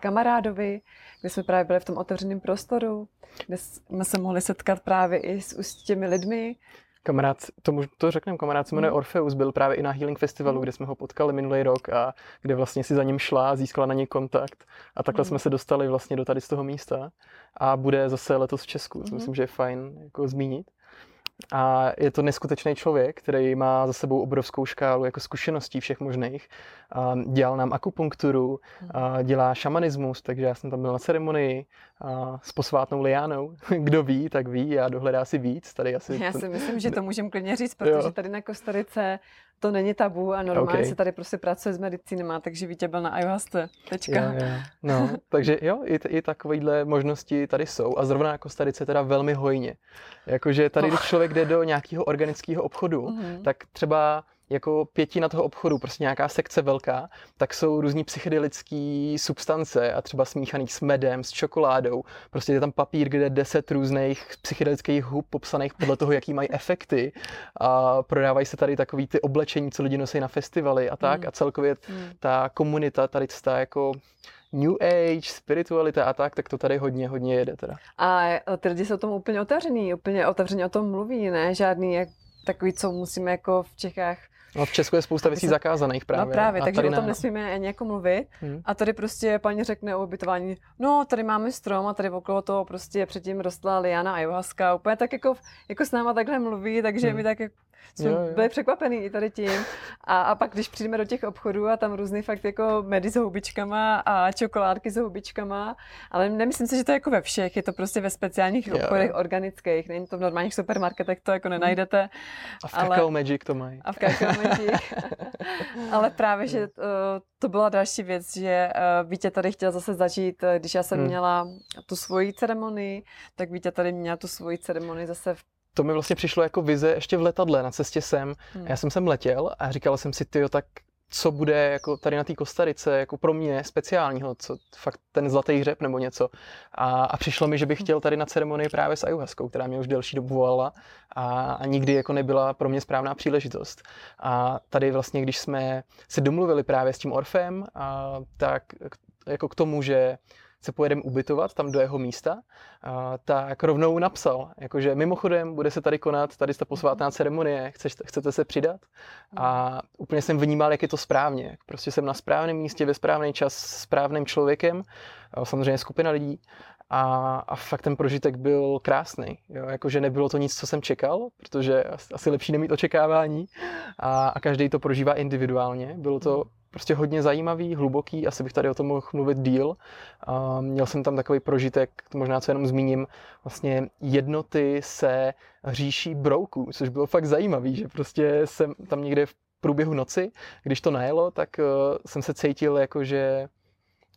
kamarádovi, kde jsme právě byli v tom otevřeném prostoru, kde jsme se mohli setkat právě i s, těmi lidmi. Kamarád, to, můžu, to řekneme, kamarád se jmenuje Mhm. Orpheus, byl právě i na Healing Festivalu, Mhm. kde jsme ho potkali minulý rok a kde vlastně si za ním šla a získala na něj kontakt. A takhle Mhm. jsme se dostali vlastně do tady z toho místa a bude zase letos v Česku, Mhm. myslím, že je fajn jako zmínit. A je to neskutečný člověk, který má za sebou obrovskou škálu jako zkušeností všech možných. A dělal nám akupunkturu, a dělá šamanismus, takže já jsem tam byl na ceremonii a s posvátnou liánou. [LAUGHS] Kdo ví, tak ví, já dohledá si víc. Tady asi Já si myslím, že to můžeme klidně říct, protože tady na Kostarice to není tabu a normálně Ok. se tady prostě pracuje s medicínama, takže Vítě byl na ayahuasce. Tečka. Jo, jo. No, takže jo, i, t- i takovéhle možnosti tady jsou a zrovna jako Starice teda velmi hojně. Jakože tady, když Och. člověk jde do nějakého organického obchodu, Mhm. tak třeba jako pětina toho obchodu, prostě nějaká sekce velká, tak jsou různý psychedelické substance a třeba smíchaný s medem, s čokoládou. Prostě je tam papír, kde je deset různých psychedelických hub popsaných podle toho, jaký mají efekty. A prodávají se tady takový ty oblečení, co lidi nosí na festivaly a tak. Mm. A celkově Hmm. ta komunita tady ta jako New Age, spiritualita a tak, tak to tady hodně, hodně jede teda. A ty lidi jsou tomu úplně otevřený, úplně otevřeně o tom mluví, ne? Žádný jak, takový, co musíme jako v Čechách. No v Česku je spousta věcí zakázaných právě. no právě, a takže tady o tom ne. nesmíme ani jako mluvit. Hm. A tady prostě paní řekne o ubytování, no tady máme strom a tady okolo toho prostě předtím rostla liana ayahuasca. Úplně tak jako, jako s náma takhle mluví, takže Hmm. my tak jako, jsme jo, jo. byli překvapený i tady tím. A, a pak, když přijdeme do těch obchodů a tam různý fakt jako medy s houbičkama a čokoládky s houbičkama, ale nemyslím si, že to je jako ve všech, je to prostě ve speciálních jo. obchodech organických, není to v normálních supermarketech, to jako nenajdete. A v ale... Cacao Magic to mají. A v Cacao Magic. [LAUGHS] ale právě, že to, to byla další věc, že uh, Vítě tady chtěl zase začít, eh, když já jsem hmm. měla tu svoji ceremonii, tak Vítě tady měla tu svoji ceremonii zase v to mi vlastně přišlo jako vize ještě v letadle na cestě sem. Hmm. Já jsem sem letěl a říkal jsem si, tyjo, tak co bude jako tady na té Kostarice jako pro mě speciálního, co fakt ten zlatý hřeb nebo něco. A, a přišlo mi, že bych chtěl tady na ceremonii právě s ayahuaskou, která mě už delší dobu volala a, a nikdy jako nebyla pro mě správná příležitost. A tady vlastně, když jsme se domluvili právě s tím Orfem, a, tak jako k tomu, že se pojedeme ubytovat tam do jeho místa, a, tak rovnou napsal, jakože mimochodem bude se tady konat tady ta posvátná ceremonie, chceš, chcete se přidat? A úplně jsem vnímal, jak je to správně. Prostě jsem na správném místě, ve správný čas, s správným člověkem, samozřejmě skupina lidí a, a fakt ten prožitek byl krásný. Jo? Jakože nebylo to nic, co jsem čekal, protože asi lepší nemít očekávání a, a každý to prožívá individuálně. Bylo to prostě hodně zajímavý, hluboký, asi bych tady o tom mohl mluvit díl. Měl jsem tam takový prožitek, to možná co jenom zmíním, vlastně jednoty se říší brouků, což bylo fakt zajímavý, že prostě jsem tam někde v průběhu noci, když to najelo, tak uh, jsem se cítil jako, že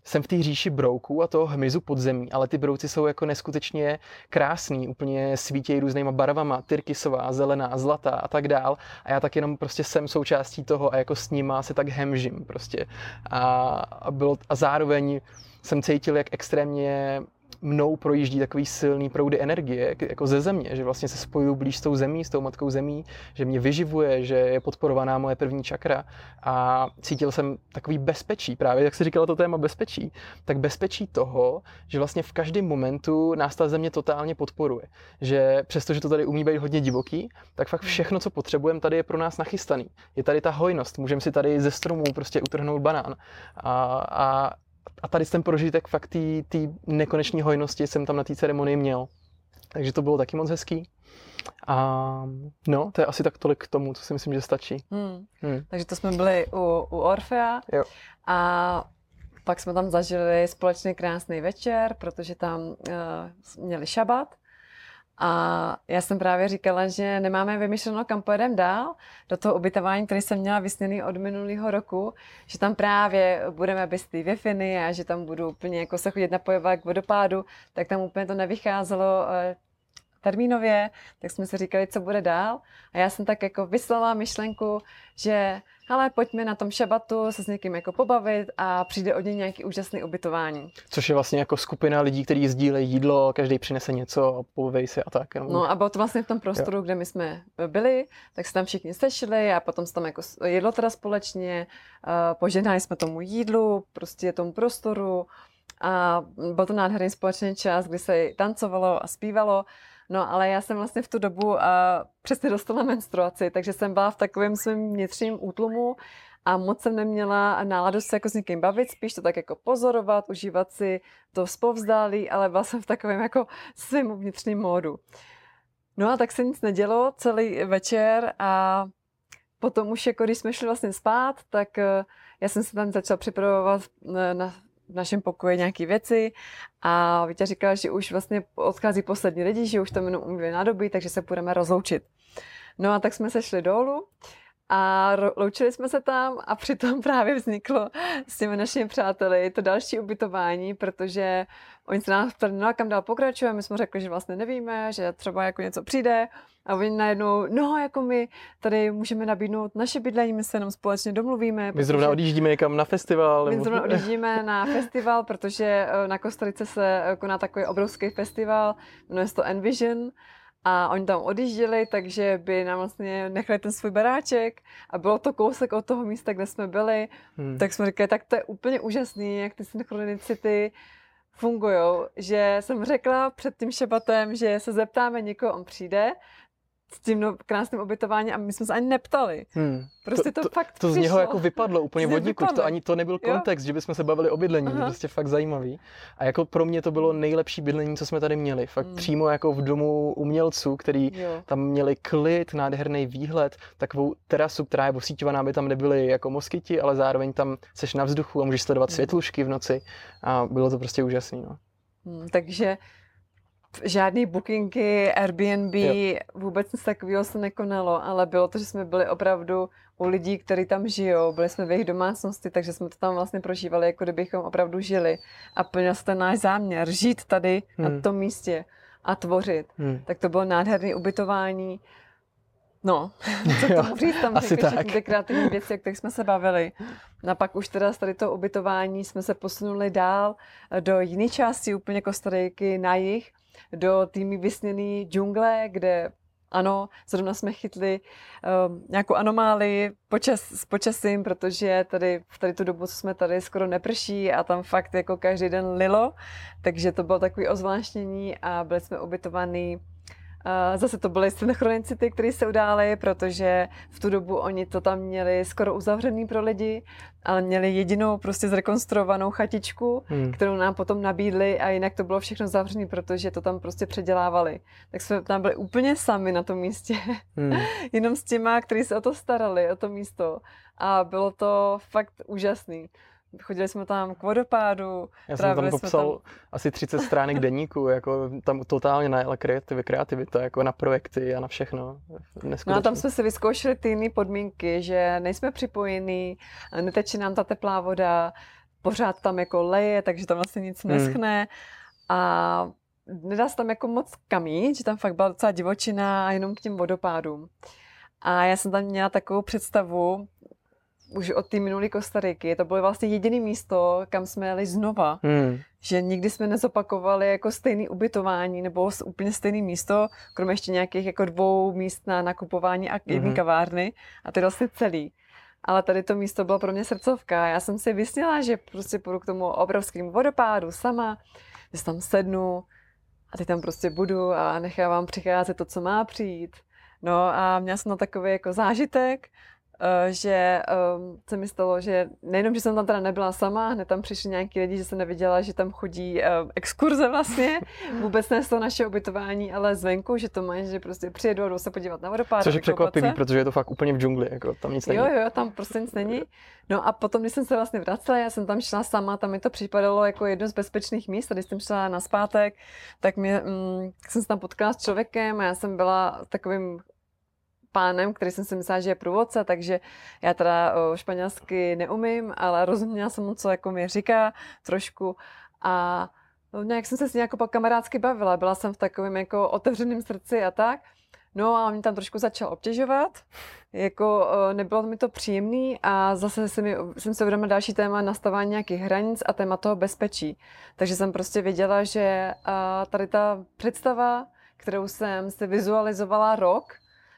jsem v té říši brouků a toho hmyzu podzemí, ale ty brouci jsou jako neskutečně krásný, úplně svítějí různýma barvama, tyrkysová, zelená, zlatá a tak dál. A já tak jenom prostě jsem součástí toho a jako s nima se tak hemžím prostě. A, a, bylo, a zároveň jsem cítil, jak extrémně mnou projíždí takový silný proudy energie, jako ze země, že vlastně se spojuju blíž s tou zemí, s tou matkou zemí, že mě vyživuje, že je podporovaná moje první čakra a cítil jsem takový bezpečí, právě jak se říkalo to téma bezpečí, tak bezpečí toho, že vlastně v každém momentu nás ta země totálně podporuje. Že přestože to tady umí být hodně divoký, tak fakt všechno, co potřebujeme, tady je pro nás nachystaný. Je tady ta hojnost, můžeme si tady ze stromů prostě utrhnout banán. A, a a tady ten prožitek fakt té nekoneční hojnosti jsem tam na té ceremonii měl. Takže to bylo taky moc hezký. A no, to je asi tak tolik k tomu, co si myslím, že stačí. Hmm. Hmm. Takže to jsme byli u, u Orfea jo. a pak jsme tam zažili společný krásný večer, protože tam uh, měli šabat a já jsem právě říkala, že nemáme vymyšleno, kam pojedeme dál, do toho ubytování, který jsem měla vysněný od minulého roku, že tam právě budeme bez té wi a že tam budu úplně jako se chodit napojovat k vodopádu, tak tam úplně to nevycházelo eh, termínově, tak jsme si říkali, co bude dál. A já jsem tak jako vyslala myšlenku, že ale pojďme na tom šabatu se s někým jako pobavit a přijde od něj nějaký úžasný ubytování. Což je vlastně jako skupina lidí, kteří sdílejí jídlo, každý přinese něco, povej si a tak. No. no a bylo to vlastně v tom prostoru, jo. kde my jsme byli, tak se tam všichni sešli a potom se tam jako jedlo teda společně, poženali jsme tomu jídlu, prostě tomu prostoru a byl to nádherný společný čas, kdy se tancovalo a zpívalo. No ale já jsem vlastně v tu dobu uh, přesně dostala menstruaci, takže jsem byla v takovém svém vnitřním útlumu a moc jsem neměla náladu se jako s někým bavit, spíš to tak jako pozorovat, užívat si to spovzdálí, ale byla jsem v takovém jako svém vnitřním módu. No a tak se nic nedělo celý večer a potom už jako když jsme šli vlastně spát, tak eh, já jsem se tam začala připravovat eh, na v našem pokoji nějaké věci a Vítě říkala, že už vlastně odchází poslední lidi, že už to jenom umí nádobí, takže se budeme rozloučit. No a tak jsme se šli dolů a loučili jsme se tam a přitom [LAUGHS] právě vzniklo s těmi našimi přáteli to další ubytování, protože oni se nás ptali, no a kam dál pokračujeme, my jsme řekli, že vlastně nevíme, že třeba jako něco přijde a oni najednou, no jako my tady můžeme nabídnout naše bydlení, my se jenom společně domluvíme. My zrovna odjíždíme někam na festival. My zrovna odjíždíme na [LAUGHS] festival, protože eh, na Kostarice se eh, koná takový obrovský festival, jmenuje se to Envision a oni tam odjížděli, takže by nám vlastně nechali ten svůj baráček. A bylo to kousek od toho místa, kde jsme byli, hmm. tak jsme říkali, tak to je úplně úžasný, jak ty synchronicity fungují, že jsem řekla před tím šabatem, že se zeptáme někoho, on přijde, s tím no, krásným ubytováním a my jsme se ani neptali. Hmm. Prostě to, to, to fakt To z něho jako vypadlo úplně vodníku. To ani to nebyl kontext, jo. že bychom se bavili o bydlení. Aha. To prostě fakt zajímavý. A jako pro mě to bylo nejlepší bydlení, co jsme tady měli. Fakt hmm. přímo jako v domu umělců, který jo. tam měli klid, nádherný výhled, takovou terasu, která je osíťovaná, aby tam nebyly jako moskyti, ale zároveň tam seš na vzduchu a můžeš sledovat hmm. světlušky v noci. A bylo to prostě úžasné. No. Hmm, takže žádný bookingy, Airbnb, jo. vůbec nic takového se nekonalo, ale bylo to, že jsme byli opravdu u lidí, kteří tam žijou, byli jsme v jejich domácnosti, takže jsme to tam vlastně prožívali, jako kdybychom opravdu žili. A plnil se ten náš záměr, žít tady hmm. na tom místě a tvořit. Hmm. Tak to bylo nádherné ubytování. No, [LAUGHS] co tomu říct, tam Asi tak. ty kreativní věci, o kterých jsme se bavili. No a pak už teda z tady toho ubytování jsme se posunuli dál do jiné části úplně Kostariky na jih, do týmy vysněný džungle, kde ano, zrovna jsme chytli um, nějakou anomálii počas, s počasím, protože tady v tady tu dobu, co jsme tady, skoro neprší a tam fakt jako každý den lilo, takže to bylo takový ozvláštnění a byli jsme ubytovaní Zase to byly synchronicity, které se udály, protože v tu dobu oni to tam měli skoro uzavřený pro lidi, ale měli jedinou prostě zrekonstruovanou chatičku, hmm. kterou nám potom nabídli a jinak to bylo všechno zavřené, protože to tam prostě předělávali. Tak jsme tam byli úplně sami na tom místě, hmm. [LAUGHS] jenom s těma, kteří se o to starali, o to místo. A bylo to fakt úžasný. Chodili jsme tam k vodopádu. Já jsem tam popsal tam... asi 30 stránek deníku, jako tam totálně najela kreativita, kreativita, jako na projekty a na všechno. No a tam jsme si vyzkoušeli ty jiné podmínky, že nejsme připojení, neteče nám ta teplá voda, pořád tam jako leje, takže tam vlastně nic hmm. neschne. Hmm. A nedá se tam jako moc kamít, že tam fakt byla docela divočina a jenom k těm vodopádům. A já jsem tam měla takovou představu, už od té minulé Kostariky, to bylo vlastně jediné místo, kam jsme jeli znova. Hmm. Že nikdy jsme nezopakovali jako stejné ubytování nebo úplně stejné místo, kromě ještě nějakých jako dvou míst na nakupování a jedné hmm. kavárny a to je vlastně celý. Ale tady to místo bylo pro mě srdcovka. Já jsem si vysněla, že prostě půjdu k tomu obrovskému vodopádu sama, že tam sednu a teď tam prostě budu a nechávám přicházet to, co má přijít. No a měla jsem na takový jako zážitek že um, se mi stalo, že nejenom, že jsem tam teda nebyla sama, hned tam přišli nějaký lidi, že jsem neviděla, že tam chodí uh, exkurze vlastně, [LAUGHS] vůbec ne z toho naše ubytování, ale zvenku, že to mají, že prostě přijedu a jdou se podívat na vodopád. Což je překvapivý, protože je to fakt úplně v džungli, jako tam nic není. Jo, jo, tam prostě nic není. No a potom, když jsem se vlastně vracela, já jsem tam šla sama, tam mi to připadalo jako jedno z bezpečných míst, a když jsem šla na zpátek, tak mě, mm, jsem se tam potkala s člověkem a já jsem byla takovým pánem, který jsem si myslela, že je průvodce, takže já teda španělsky neumím, ale rozuměla jsem mu, co jako mi říká trošku a no, nějak jsem se s ní jako kamarádsky bavila, byla jsem v takovém jako otevřeném srdci a tak. No a on mě tam trošku začal obtěžovat, jako nebylo mi to příjemný a zase jsem, jsem se uvědomila další téma nastavání nějakých hranic a téma toho bezpečí. Takže jsem prostě věděla, že tady ta představa, kterou jsem si vizualizovala rok,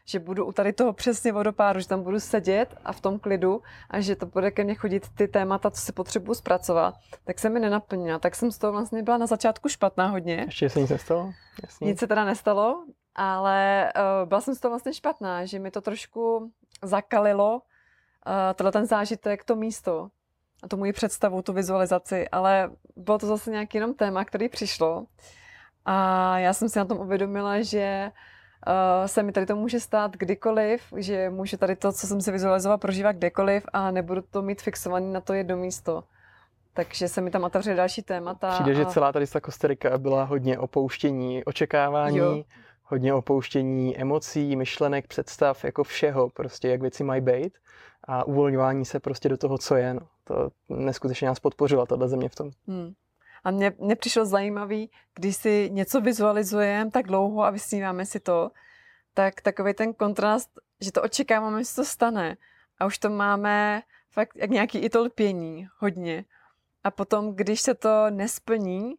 že budu u tady toho přesně vodopádu, že tam budu sedět a v tom klidu a že to bude ke mně chodit ty témata, co si potřebuji zpracovat, tak se mi nenaplnila. Tak jsem z toho vlastně byla na začátku špatná hodně. Ještě se nic nestalo? Jasně. Nic se teda nestalo, ale uh, byla jsem z toho vlastně špatná, že mi to trošku zakalilo, uh, tohle ten zážitek, to místo a tu moji představu, tu vizualizaci, ale bylo to zase nějaký jenom téma, který přišlo. A já jsem si na tom uvědomila, že uh, se mi tady to může stát kdykoliv, že můžu tady to, co jsem si vizualizovala, prožívat kdekoliv a nebudu to mít fixovaný na to jedno místo. Takže se mi tam otevřely další témata. Přijde, a... že celá tady ta Kostarika byla hodně opouštění očekávání, jo. hodně opouštění emocí, myšlenek, představ, jako všeho, prostě jak věci mají být a uvolňování se prostě do toho, co je. No. To neskutečně nás podpořila tato země v tom. Hmm. A mně, mně přišlo zajímavý, když si něco vizualizujeme tak dlouho a vysníváme si to, tak takový ten kontrast, že to očekáváme, že se to stane. A už to máme fakt jak nějaký i to lpění, hodně. A potom, když se to nesplní,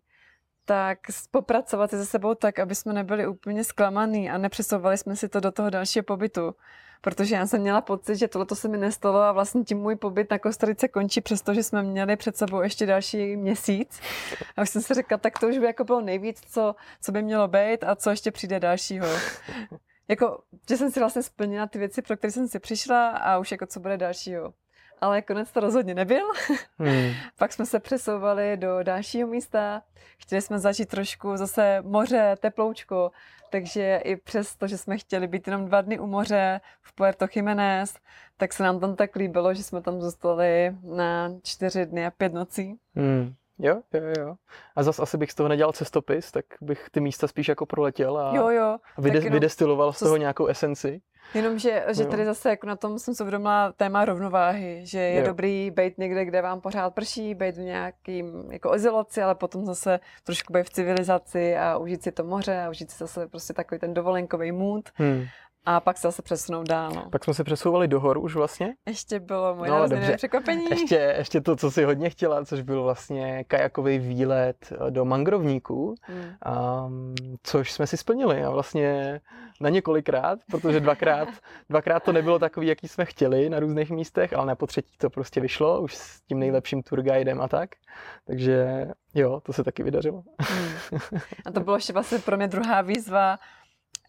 tak popracovat se sebou tak, aby jsme nebyli úplně zklamaný a nepřesouvali jsme si to do toho dalšího pobytu protože já jsem měla pocit, že tohle se mi nestalo a vlastně tím můj pobyt na Kostarice končí, přestože jsme měli před sebou ještě další měsíc. A už jsem si řekla, tak to už by jako bylo nejvíc, co, co by mělo být a co ještě přijde dalšího. [LAUGHS] jako, že jsem si vlastně splnila ty věci, pro které jsem si přišla a už jako co bude dalšího. Ale konec to rozhodně nebyl. Hmm. [LAUGHS] Pak jsme se přesouvali do dalšího místa. Chtěli jsme začít trošku zase moře, teploučko, takže i přes to, že jsme chtěli být jenom dva dny u moře v Puerto Jiménez, tak se nám tam tak líbilo, že jsme tam zůstali na čtyři dny a pět nocí. Hmm. Jo, jo, jo. A zas asi bych z toho nedělal cestopis, tak bych ty místa spíš jako proletěl a, jo, jo. a vyde, jenom, vydestiloval z toho nějakou esenci. Jenomže že tady zase jako na tom jsem se uvědomila téma rovnováhy, že je jo. dobrý být někde, kde vám pořád prší, být v nějakým jako izolaci, ale potom zase trošku být v civilizaci a užít si to moře a užít si zase prostě takový ten dovolenkový mood. Hmm. A pak se zase přesunout dál. No. Pak jsme se přesouvali do hor už vlastně. Ještě bylo moje no, překvapení. Ještě, ještě to, co si hodně chtěla, což byl vlastně kajakový výlet do mangrovníků, hmm. um, což jsme si splnili a vlastně na několikrát, protože dvakrát, [LAUGHS] dvakrát to nebylo takový, jaký jsme chtěli na různých místech, ale na po třetí to prostě vyšlo, už s tím nejlepším tourguidem a tak. Takže jo, to se taky vydařilo. Hmm. [LAUGHS] A to bylo ještě vlastně pro mě druhá výzva,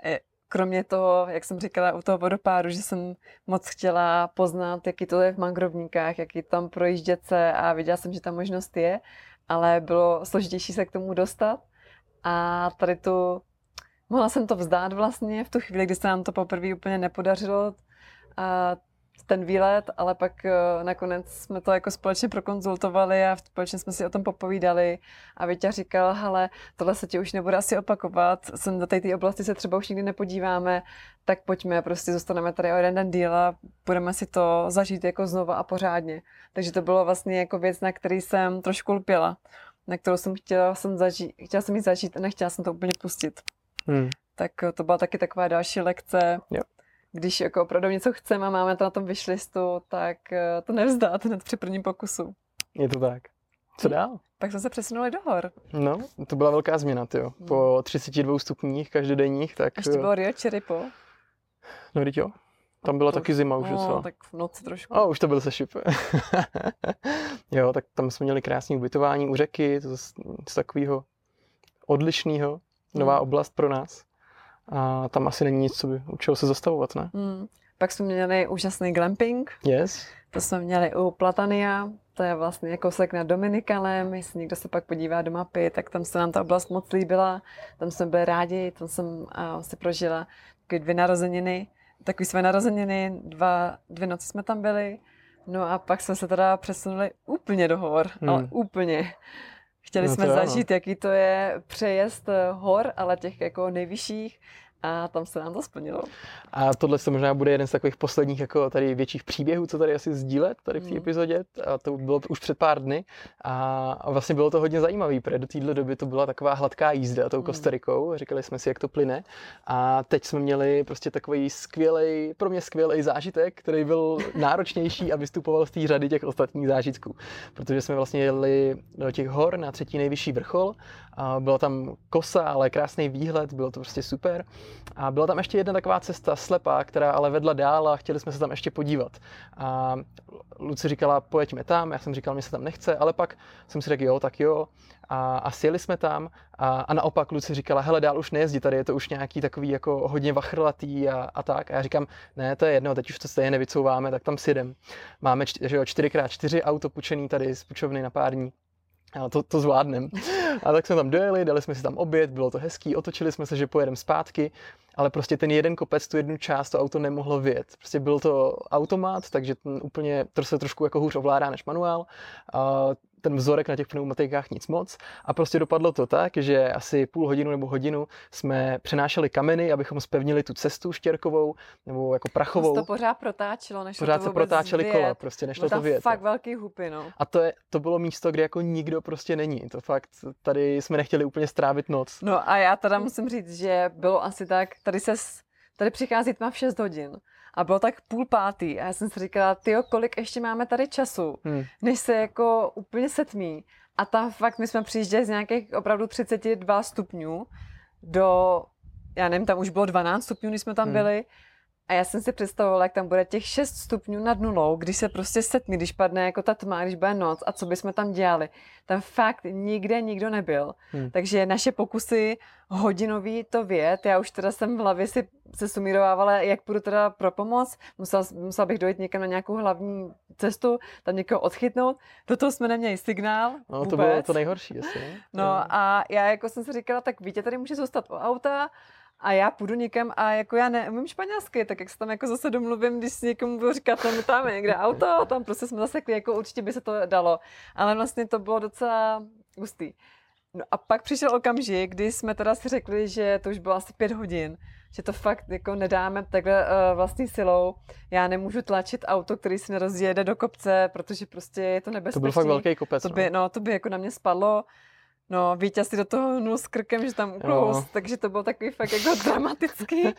e, kromě toho, jak jsem říkala u toho vodopádu, že jsem moc chtěla poznat, jaký to je v mangrovníkách, jaký tam projíždět se a viděla jsem, že ta možnost je, ale bylo složitější se k tomu dostat. A tady tu, mohla jsem to vzdát vlastně v tu chvíli, kdy se nám to poprvé úplně nepodařilo. A ten výlet, ale pak uh, nakonec jsme to jako společně prokonzultovali a společně jsme si o tom popovídali a Víťa říkal, hele, tohle se ti už nebude asi opakovat, sem do té oblasti se třeba už nikdy nepodíváme, tak pojďme, prostě zůstaneme tady o jeden den díl a budeme si to zažít jako znova a pořádně. Takže to bylo vlastně jako věc, na který jsem trošku lpěla, na kterou jsem chtěla, jsem zažít, chtěla jsem ji zažít a nechtěla jsem to úplně pustit. Hmm. Tak to byla taky taková další lekce. Yep když jako opravdu něco chceme a máme to na tom vyšlistu, tak eh, to nevzdát hned při prvním pokusu. Je to tak. Co dál? Pak jsme se přesunuli do hor. No, to byla velká změna, jo. Po 32 stupních každodenních, tak... Ještě bylo Rio Čeripo. No, jo. Tam byla to, taky zima už no, tak v noci trošku. A už to byl sešip. [LAUGHS] jo, tak tam jsme měli krásné ubytování u řeky, to z, z takového odlišného, nová hmm. oblast pro nás. A tam asi není nic, co by, u čeho se zastavovat, ne? Hmm. Pak jsme měli úžasný glamping. Yes. To jsme měli u Platania, to je vlastně kousek na Dominikalem, jestli někdo se pak podívá do mapy, tak tam se nám ta oblast moc líbila, tam jsme byli rádi, tam jsem uh, si prožila takové dvě narozeniny, takový své narozeniny, dva, dvě noci jsme tam byli, no a pak jsme se teda přesunuli úplně do hor, hmm. ale úplně. Chtěli no jsme zažít, jaký to je přejezd hor, ale těch jako nejvyšších a tam se nám to splnilo. A tohle se možná bude jeden z takových posledních jako tady větších příběhů, co tady asi sdílet tady v té mm. epizodě. A to bylo už před pár dny. A vlastně bylo to hodně zajímavé, protože do téhle doby to byla taková hladká jízda tou mm. Kostarikou. Říkali jsme si, jak to plyne. A teď jsme měli prostě takový skvělý, pro mě skvělý zážitek, který byl [LAUGHS] náročnější a vystupoval z té řady těch ostatních zážitků. Protože jsme vlastně jeli do těch hor na třetí nejvyšší vrchol. A byla tam kosa, ale krásný výhled, bylo to prostě super. A byla tam ještě jedna taková cesta slepá, která ale vedla dál a chtěli jsme se tam ještě podívat. A Luci říkala, pojďme tam, já jsem říkal, mě se tam nechce, ale pak jsem si řekl, jo, tak jo. A, a sjeli jsme tam a, a naopak Luci říkala, hele, dál už nejezdí, tady je to už nějaký takový jako hodně vachrlatý a, a tak. A já říkám, ne, to je jedno, teď už to stejně nevycouváme, tak tam si jdem. Máme čtyři, 4x4 auto pučený tady z pučovny na pár dní. A to, to zvládnem. [LAUGHS] A tak jsme tam dojeli, dali jsme si tam oběd, bylo to hezký, otočili jsme se, že pojedeme zpátky, ale prostě ten jeden kopec, tu jednu část, to auto nemohlo vyjet. Prostě byl to automat, takže ten úplně, to se trošku jako hůř ovládá než manuál. A ten vzorek na těch pneumatikách nic moc. A prostě dopadlo to tak, že asi půl hodinu nebo hodinu jsme přenášeli kameny, abychom spevnili tu cestu štěrkovou nebo jako prachovou. To pořád protáčelo, než pořád to se protáčeli vyjet. kola, prostě nešlo to vyjet. fakt velký hupy, no. A to, je, to bylo místo, kde jako nikdo prostě není. To fakt, tady jsme nechtěli úplně strávit noc. No a já teda musím říct, že bylo asi tak, tady se tady přichází tma v 6 hodin a bylo tak půl pátý a já jsem si říkala, ty kolik ještě máme tady času, hmm. než se jako úplně setmí. A tam fakt my jsme přijížděli z nějakých opravdu 32 stupňů do, já nevím, tam už bylo 12 stupňů, když jsme tam hmm. byli. A já jsem si představovala, jak tam bude těch 6 stupňů nad nulou, když se prostě setmí, když padne jako ta tma, když bude noc a co bychom tam dělali. Tam fakt nikde nikdo nebyl. Hmm. Takže naše pokusy hodinový to věd, já už teda jsem v hlavě si se sumírovávala, jak půjdu teda pro pomoc. Musela, musela bych dojít někam na nějakou hlavní cestu, tam někoho odchytnout. Do toho jsme neměli signál. No, vůbec. to bylo to nejhorší asi. Ne? No a já jako jsem si říkala, tak Vítě tady může zůstat u auta, a já půjdu někam a jako já neumím španělsky, tak jak se tam jako zase domluvím, když si někomu budu říkat, tam, tam je někde auto, tam prostě jsme zasekli, jako určitě by se to dalo. Ale vlastně to bylo docela gustý. No a pak přišel okamžik, kdy jsme teda si řekli, že to už bylo asi pět hodin, že to fakt jako nedáme takhle uh, vlastní silou. Já nemůžu tlačit auto, který se nerozjede do kopce, protože prostě je to nebezpečné. To byl fakt velký kopec. To by, no, to by jako na mě spadlo. No, Vítěz si do toho hnul s krkem, že tam uklous, no. takže to bylo takový fakt jako [LAUGHS] dramatický.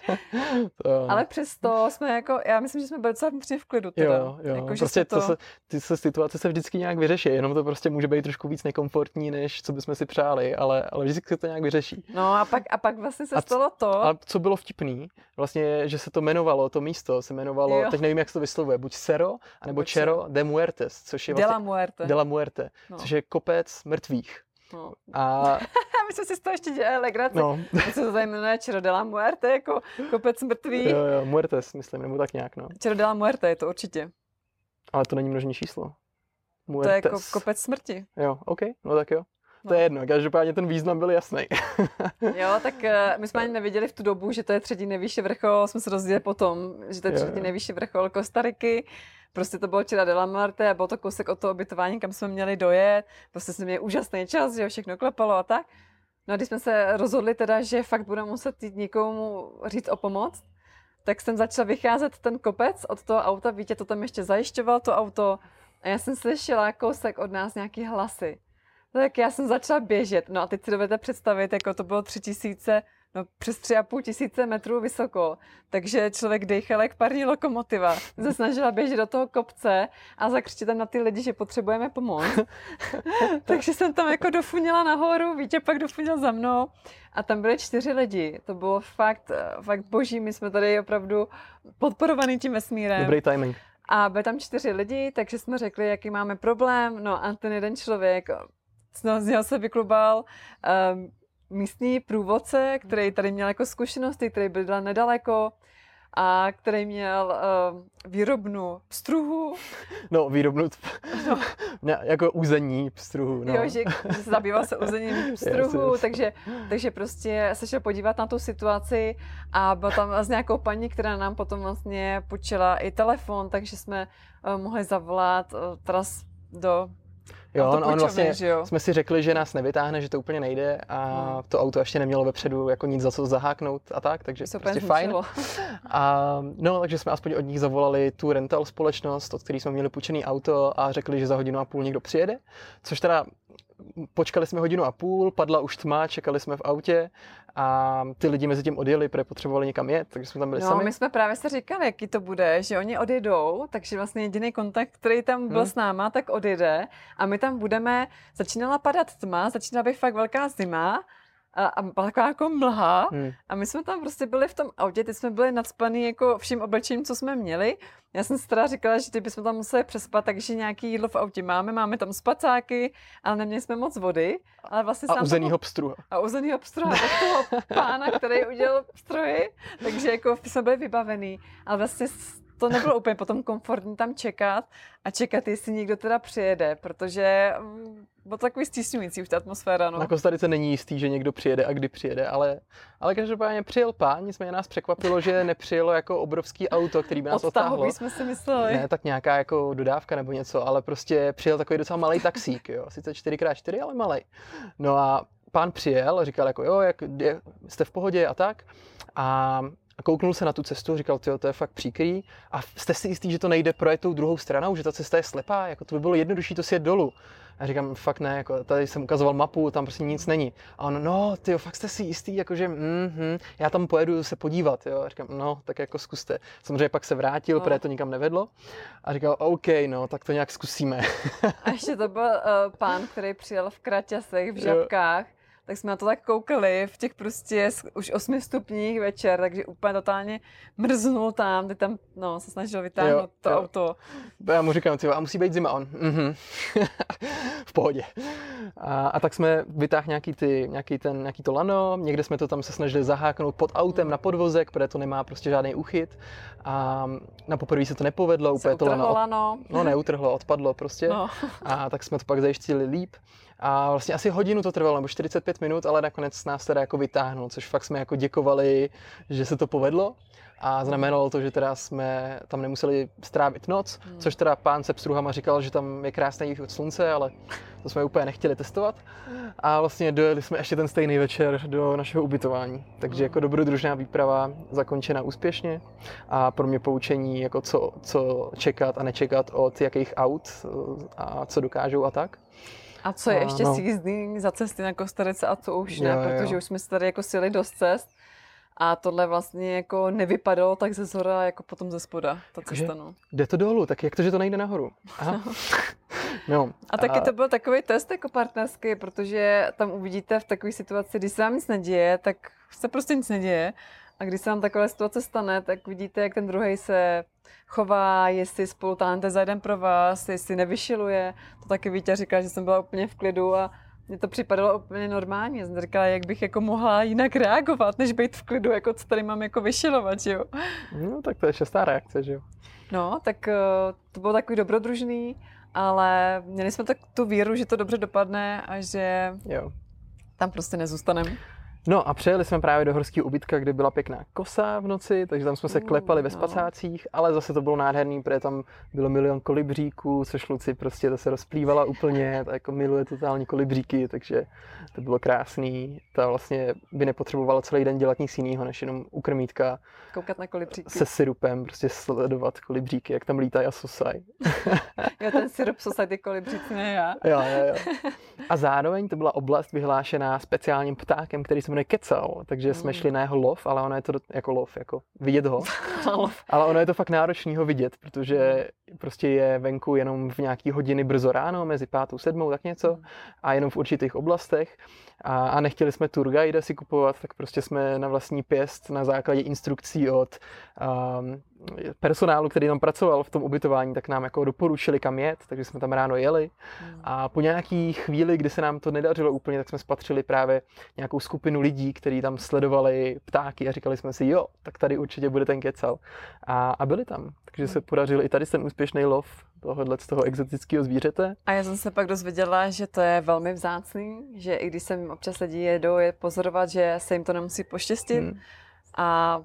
to... Ale přesto jsme jako, já myslím, že jsme byli docela vnitřně v klidu. Teda. Jo, jo. Jako, prostě to... to se, ty se situace se vždycky nějak vyřeší, jenom to prostě může být trošku víc nekomfortní, než co bychom si přáli, ale, ale vždycky se to nějak vyřeší. No a pak, a pak vlastně se a stalo to. A co bylo vtipný, vlastně, že se to jmenovalo, to místo se jmenovalo, jo. teď nevím, jak se to vyslovuje, buď Cerro, anebo Cerro de Muertes, což je vlastně... De la Muerte. De la Muerte, no. což je kopec mrtvých. No. A... [LAUGHS] My jsme si z toho ještě dělali legraci. No. se to jmenuje Čerodela Muerte, jako kopec mrtvý. Jo, jo, Muertes, myslím, nebo tak nějak, no. Čerodela Muerte, je to určitě. Ale to není množní číslo. Muertes. To je jako kopec smrti. Jo, OK, no tak jo. To no. je jedno, každopádně ten význam byl jasný. [LAUGHS] jo, tak uh, my jsme ani neviděli v tu dobu, že to je třetí nejvyšší vrchol, jsme se dozvěděli potom, že to je třetí nejvyšší vrchol Kostariky. Prostě to bylo včera de la Marte a byl to kousek od toho ubytování, kam jsme měli dojet. Prostě jsme měli úžasný čas, že všechno klepalo a tak. No a když jsme se rozhodli teda, že fakt budeme muset jít někomu říct o pomoc, tak jsem začal vycházet ten kopec od toho auta, Vítě to tam ještě zajišťoval to auto a já jsem slyšela kousek od nás nějaký hlasy. Tak já jsem začala běžet, no a teď si dovedete představit, jako to bylo tři tisíce no, přes tři a půl tisíce metrů vysoko, takže člověk dejchal jak parní lokomotiva. Se snažila běžet do toho kopce a zakřičit tam na ty lidi, že potřebujeme pomoc. [LAUGHS] takže jsem tam jako dofunila nahoru, Vítě pak dofunil za mnou a tam byly čtyři lidi. To bylo fakt, fakt boží, my jsme tady opravdu podporovaný tím vesmírem. Dobrý timing. A byly tam čtyři lidi, takže jsme řekli, jaký máme problém. No a ten jeden člověk, z něho se vyklubal um, místní průvodce, který tady měl jako zkušenosti, který byl nedaleko a který měl uh, výrobnu pstruhu. No, výrobnu, no. [LAUGHS] ne, jako uzení pstruhu. No. Jo, že, že se zabýval se uzením [LAUGHS] pstruhu, yes, takže, takže prostě se šel podívat na tu situaci a byl tam s nějakou paní, která nám potom vlastně počila i telefon, takže jsme uh, mohli zavolat uh, teraz do Jo, on, on vlastně, že jo? jsme si řekli, že nás nevytáhne, že to úplně nejde a hmm. to auto ještě nemělo vepředu jako nic za co zaháknout a tak, takže to prostě fajn. [LAUGHS] A, no, takže jsme aspoň od nich zavolali tu rental společnost, od který jsme měli půjčený auto a řekli, že za hodinu a půl někdo přijede, což teda počkali jsme hodinu a půl, padla už tma, čekali jsme v autě a ty lidi mezi tím odjeli, protože potřebovali někam jet, takže jsme tam byli no, sami. my jsme právě se říkali, jaký to bude, že oni odjedou, takže vlastně jediný kontakt, který tam byl hmm. s náma, tak odjede a my tam budeme, začínala padat tma, začínala být fakt velká zima a, a byla taková jako mlha hmm. a my jsme tam prostě byli v tom autě, teď jsme byli nadspaný jako vším oblečením, co jsme měli. Já jsem si teda říkala, že ty bychom tam museli přespat, takže nějaký jídlo v autě máme, máme tam spacáky, ale neměli jsme moc vody. Ale vlastně a uzenýho pstruha. A uzenýho pstruha od toho [LAUGHS] pána, který udělal pstruhy, takže jako jsme byli vybavený. Ale vlastně to nebylo úplně potom komfortní tam čekat a čekat, jestli někdo teda přijede, protože mm, bylo to takový stísňující už ta atmosféra. No. Na Kostarice není jistý, že někdo přijede a kdy přijede, ale, ale každopádně přijel pán, nicméně nás překvapilo, že [LAUGHS] nepřijelo jako obrovský auto, který by nás odtáhlo. jsme si mysleli. Ne, tak nějaká jako dodávka nebo něco, ale prostě přijel takový docela malý taxík, jo. Sice 4x4, ale malý. No a pán přijel, říkal jako jo, jak, jste v pohodě a tak. A a kouknul se na tu cestu, říkal, tyjo, to je fakt příkrý. A jste si jistý, že to nejde projet tou druhou stranou, že ta cesta je slepá, jako to by bylo jednodušší to si jet dolů. A říkám, fakt ne, jako tady jsem ukazoval mapu, tam prostě nic není. A on, no, ty fakt jste si jistý, jakože, mm, já tam pojedu se podívat, jo. A říkám, no, tak jako zkuste. Samozřejmě pak se vrátil, no. protože to nikam nevedlo. A říkal, OK, no, tak to nějak zkusíme. A ještě to byl uh, pán, který přijel v kraťasech, v žabkách. Jo tak jsme na to tak koukali v těch prostě už 8 stupních večer, takže úplně totálně mrznul tam, ty tam, no, se snažil vytáhnout jo, to jo. auto. Já mu říkám, a musí být zima on. Mhm. [LAUGHS] v pohodě. A, a, tak jsme vytáhli nějaký, ty, nějaký, ten, nějaký to lano, někde jsme to tam se snažili zaháknout pod autem na podvozek, protože to nemá prostě žádný uchyt. A na poprvé se to nepovedlo, úplně to lano, lano. No neutrhlo, odpadlo prostě. No. A tak jsme to pak zajištili líp. A vlastně asi hodinu to trvalo, nebo 45 minut, ale nakonec nás teda jako vytáhnul, což fakt jsme jako děkovali, že se to povedlo. A znamenalo to, že teda jsme tam nemuseli strávit noc, hmm. což teda pán se pstruhama říkal, že tam je krásný východ slunce, ale to jsme úplně nechtěli testovat. A vlastně dojeli jsme ještě ten stejný večer do našeho ubytování. Takže jako dobrodružná výprava zakončena úspěšně a pro mě poučení, jako co, co čekat a nečekat od jakých aut a co dokážou a tak. A co je a, ještě no. jízdy za cesty na Kostarice a co už ne, jo, protože jo. už jsme se tady jako sili dost cest. A tohle vlastně jako nevypadalo tak ze zhora, jako potom ze spoda, ta cesta, no. Jde to dolů, tak jak to, že to nejde nahoru? Aha. [LAUGHS] no, a taky a... to byl takový test jako partnerský, protože tam uvidíte v takové situaci, když se vám nic neděje, tak se prostě nic neděje. A když se vám taková situace stane, tak vidíte, jak ten druhý se chová, jestli spolu táhnete za jeden pro vás, jestli nevyšiluje. To taky Vítě říká, že jsem byla úplně v klidu a mně to připadalo úplně normálně. Já jsem říkala, jak bych jako mohla jinak reagovat, než být v klidu, jako co tady mám jako vyšilovat, jo. No, tak to je šestá reakce, že jo. No, tak eh, to bylo takový dobrodružný, ale měli jsme tak tu víru, že to dobře dopadne a že jo. tam prostě nezůstaneme. No a přijeli jsme právě do horského ubytka, kde byla pěkná kosa v noci, takže tam jsme se klepali ve no. spacácích, ale zase to bylo nádherný, protože tam bylo milion kolibříků, což Luci prostě to se rozplývala úplně, [LAUGHS] tak jako miluje totální kolibříky, takže to bylo krásný. Ta vlastně by nepotřebovala celý den dělat nic jiného, než jenom ukrmítka. Koukat na kolibříky. Se syrupem, prostě sledovat kolibříky, jak tam lítají a sosaj. [LAUGHS] jo, ten syrup sosaj, ty kolibříci, ne já. jo, jo, jo. A zároveň to byla oblast vyhlášená speciálním ptákem, který se jmenuje Kecal, takže mm. jsme šli na jeho lov, ale ono je to jako lov, jako vidět ho. [LAUGHS] ale ono je to fakt náročný ho vidět, protože prostě je venku jenom v nějaký hodiny brzo ráno, mezi pátou, sedmou, tak něco, mm. a jenom v určitých oblastech. A, a nechtěli jsme tour guide si kupovat, tak prostě jsme na vlastní pěst na základě instrukcí od personálu, který tam pracoval v tom ubytování, tak nám jako doporučili kam jet, takže jsme tam ráno jeli. Hmm. A po nějaký chvíli, kdy se nám to nedařilo úplně, tak jsme spatřili právě nějakou skupinu lidí, kteří tam sledovali ptáky a říkali jsme si, jo, tak tady určitě bude ten kecal. A, a byli tam. Takže se hmm. podařil i tady ten úspěšný lov tohohle z toho exotického zvířete. A já jsem se pak dozvěděla, že to je velmi vzácný, že i když sem občas lidi jedou je pozorovat, že se jim to nemusí poštěstit. Hmm. A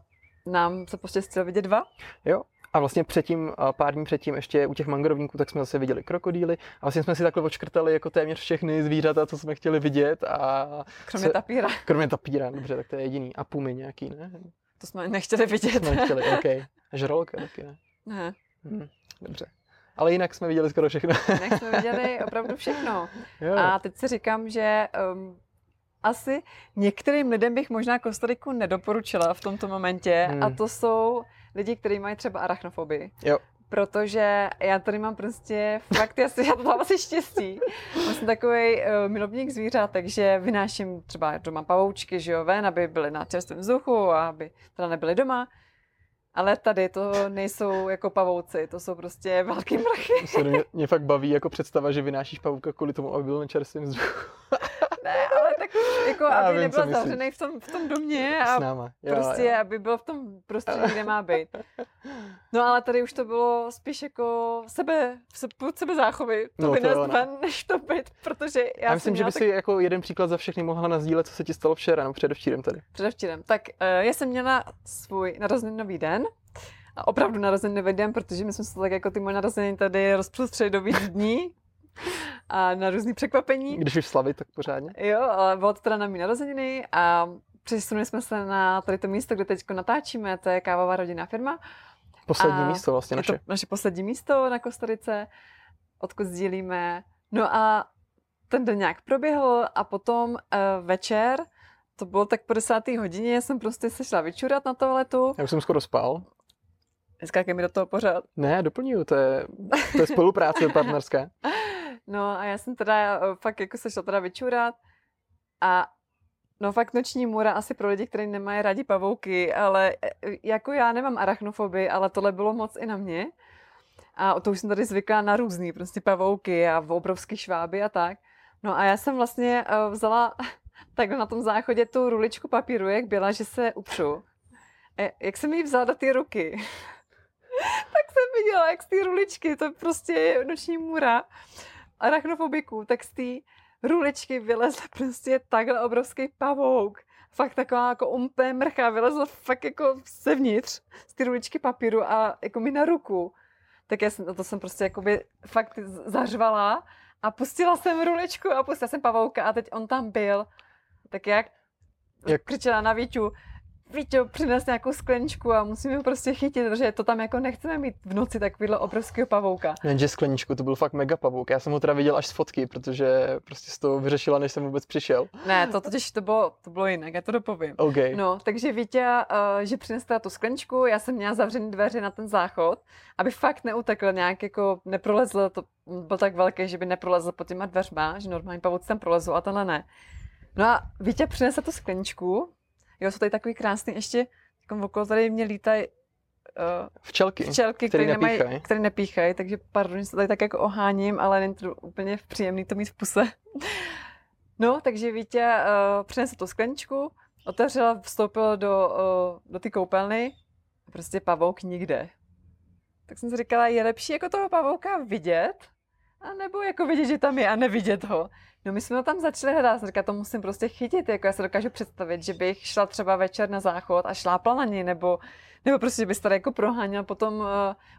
nám se poštěstilo vidět dva. Jo, a vlastně předtím, pár dní předtím, ještě u těch mangrovníků, tak jsme zase viděli krokodýly. A vlastně jsme si takhle odškrtali jako téměř všechny zvířata, co jsme chtěli vidět. A kromě se, tapíra. [LAUGHS] Kromě tapíra, dobře, tak to je jediný. A pumy nějaký, ne? To jsme nechtěli vidět. Jsme nechtěli, [LAUGHS] OK. A žralka taky, ne? Ne. Hm, dobře. Ale jinak jsme viděli skoro všechno. jinak jsme viděli opravdu všechno. [LAUGHS] Jo. A teď si říkám, že um, asi některým lidem bych možná Kostariku nedoporučila v tomto momentě hmm. a to jsou lidi, kteří mají třeba arachnofobii. Jo. Protože já tady mám prostě fakt, já, si, já to mám asi štěstí. Já jsem takový uh, milovník zvířat, takže vynáším třeba doma pavoučky, že jo, ven, aby byly na čerstvém vzduchu a aby teda nebyly doma. Ale tady to nejsou jako pavouci, to jsou prostě velký mrachy. Mě, mě fakt baví jako představa, že vynášíš pavouka kvůli tomu, aby byl na čerstvém vzduchu. Tak jako, Já aby vím, nebyl zavřený v tom, v tom domě a náma. Jo, prostě, jo. aby byl v tom prostředí, kde má být. No ale tady už to bylo spíš jako sebe, sebe záchovy, to no, vynést ven, než to být, protože já, já myslím, že by tak... si jako jeden příklad za všechny mohla nazdílet, co se ti stalo včera, no předevčírem tady. Předevčírem. Tak uh, já jsem měla svůj narozeninový den, a opravdu narozeninový den, protože my jsme se tak jako ty moje narozeniny tady rozprostřeli do dní, a na různé překvapení. Když už slavit, tak pořádně. Jo, ale bylo to teda na mý narozeniny a přesunuli jsme se na tady to místo, kde teď natáčíme, to je kávová rodinná firma. Poslední a místo vlastně naše. Je to naše poslední místo na Kostarice, odkud sdílíme. No a ten den nějak proběhl a potom uh, večer, to bylo tak po desátý hodině, jsem prostě se šla vyčurat na toaletu. Já už jsem skoro spal. Neskákej mi do toho pořád. Ne, doplňuju, to je, to je spolupráce partnerská. [LAUGHS] No a já jsem teda eh, fakt jako se šla teda vyčurat a No fakt noční můra asi pro lidi, kteří nemají rádi pavouky, ale e, jako já nemám arachnofobii, ale tohle bylo moc i na mě. A to už jsem tady zvykla na různý prostě pavouky a obrovský šváby a tak. No a já jsem vlastně vzala [LAUGHS] takhle na tom záchodě tu ruličku papíru, jak byla, že se upřu. A jak jsem ji vzala do ty ruky, [LAUGHS] tak jsem viděla, jak z té ruličky, to je prostě noční můra arachnofobiků, tak z té ruličky vylezl [LAUGHS] prostě takhle obrovský pavouk. Fakt taková jako umpé mrcha, vylezl fakt jako zevnitř z ty ruličky papíru a jako mi na ruku. Tak já jsem, to jsem prostě jakoby fakt zařvala a pustila jsem ruličku a pustila jsem pavouka a teď on tam byl. Tak jak, jak... křičela na Víťu, Víťo, přines nějakou skleničku a musíme ho prostě chytit, protože to tam jako nechceme mít v noci takovýhle obrovského pavouka. Jenže skleničku, to byl fakt mega pavouk. Já jsem ho teda viděl až z fotky, protože prostě z toho vyřešila, než jsem vůbec přišel. Ne, to totiž to bylo, to bylo jinak, já to dopovím. Okay. No, takže Vítě, uh, že přinesla tu skleničku, já jsem měla zavřený dveře na ten záchod, aby fakt neutekl nějak jako neprolezl, to byl tak velký, že by neprolezl pod těma dveřma, že normální pavouci tam prolezl a tenhle ne. No a Vítě přinesla tu skleničku, Jo, jsou tady takový krásný ještě, jako okolo tady mě lítají uh, včelky, včelky které nepíchají. Které nepíchají, takže pardon, že se tady tak jako oháním, ale není to úplně příjemný to mít v puse. [LAUGHS] no, takže Vítě uh, přinesl tu skleničku, otevřela, vstoupil do, uh, do ty koupelny, prostě pavouk nikde. Tak jsem si říkala, je lepší jako toho pavouka vidět, a nebo jako vidět, že tam je a nevidět ho. No my jsme ho tam začali hledat, říkala, to musím prostě chytit, jako já se dokážu představit, že bych šla třeba večer na záchod a šlápla na něj, nebo, nebo prostě, že bys tady jako proháněl potom uh,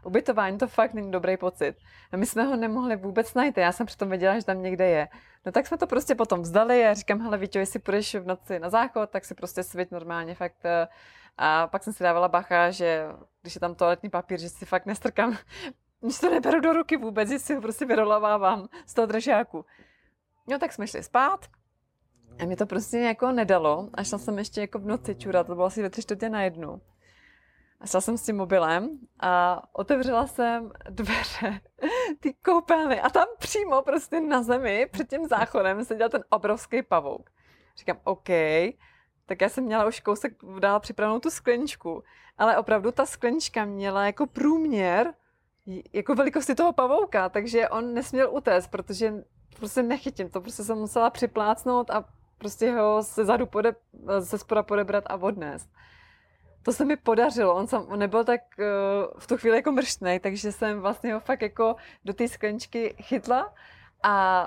ubytování, to fakt není dobrý pocit. A my jsme ho nemohli vůbec najít, já jsem přitom věděla, že tam někde je. No tak jsme to prostě potom vzdali a říkám, hele Víťo, jestli půjdeš v noci na záchod, tak si prostě svít normálně fakt uh, a pak jsem si dávala bacha, že když je tam toaletní papír, že si fakt nestrkám, že to neberu do ruky vůbec, že si ho prostě vyrolavávám z toho držáku. No tak jsme šli spát a mi to prostě jako nedalo. A šla jsem ještě jako v noci čurat, to bylo asi ve tři čtvrtě na jednu. A šla jsem s tím mobilem a otevřela jsem dveře [LAUGHS] ty koupelny a tam přímo prostě na zemi před tím záchodem seděl ten obrovský pavouk. Říkám, OK, tak já jsem měla už kousek dál připravenou tu skleničku, ale opravdu ta sklenička měla jako průměr jako velikosti toho pavouka, takže on nesměl utéct, protože prostě nechytím to, prostě jsem musela připlácnout a prostě ho se zadu pode, se spoda podebrat a odnést. To se mi podařilo, on, sam, on nebyl tak uh, v tu chvíli jako mrštnej, takže jsem vlastně ho fakt jako do té skleničky chytla a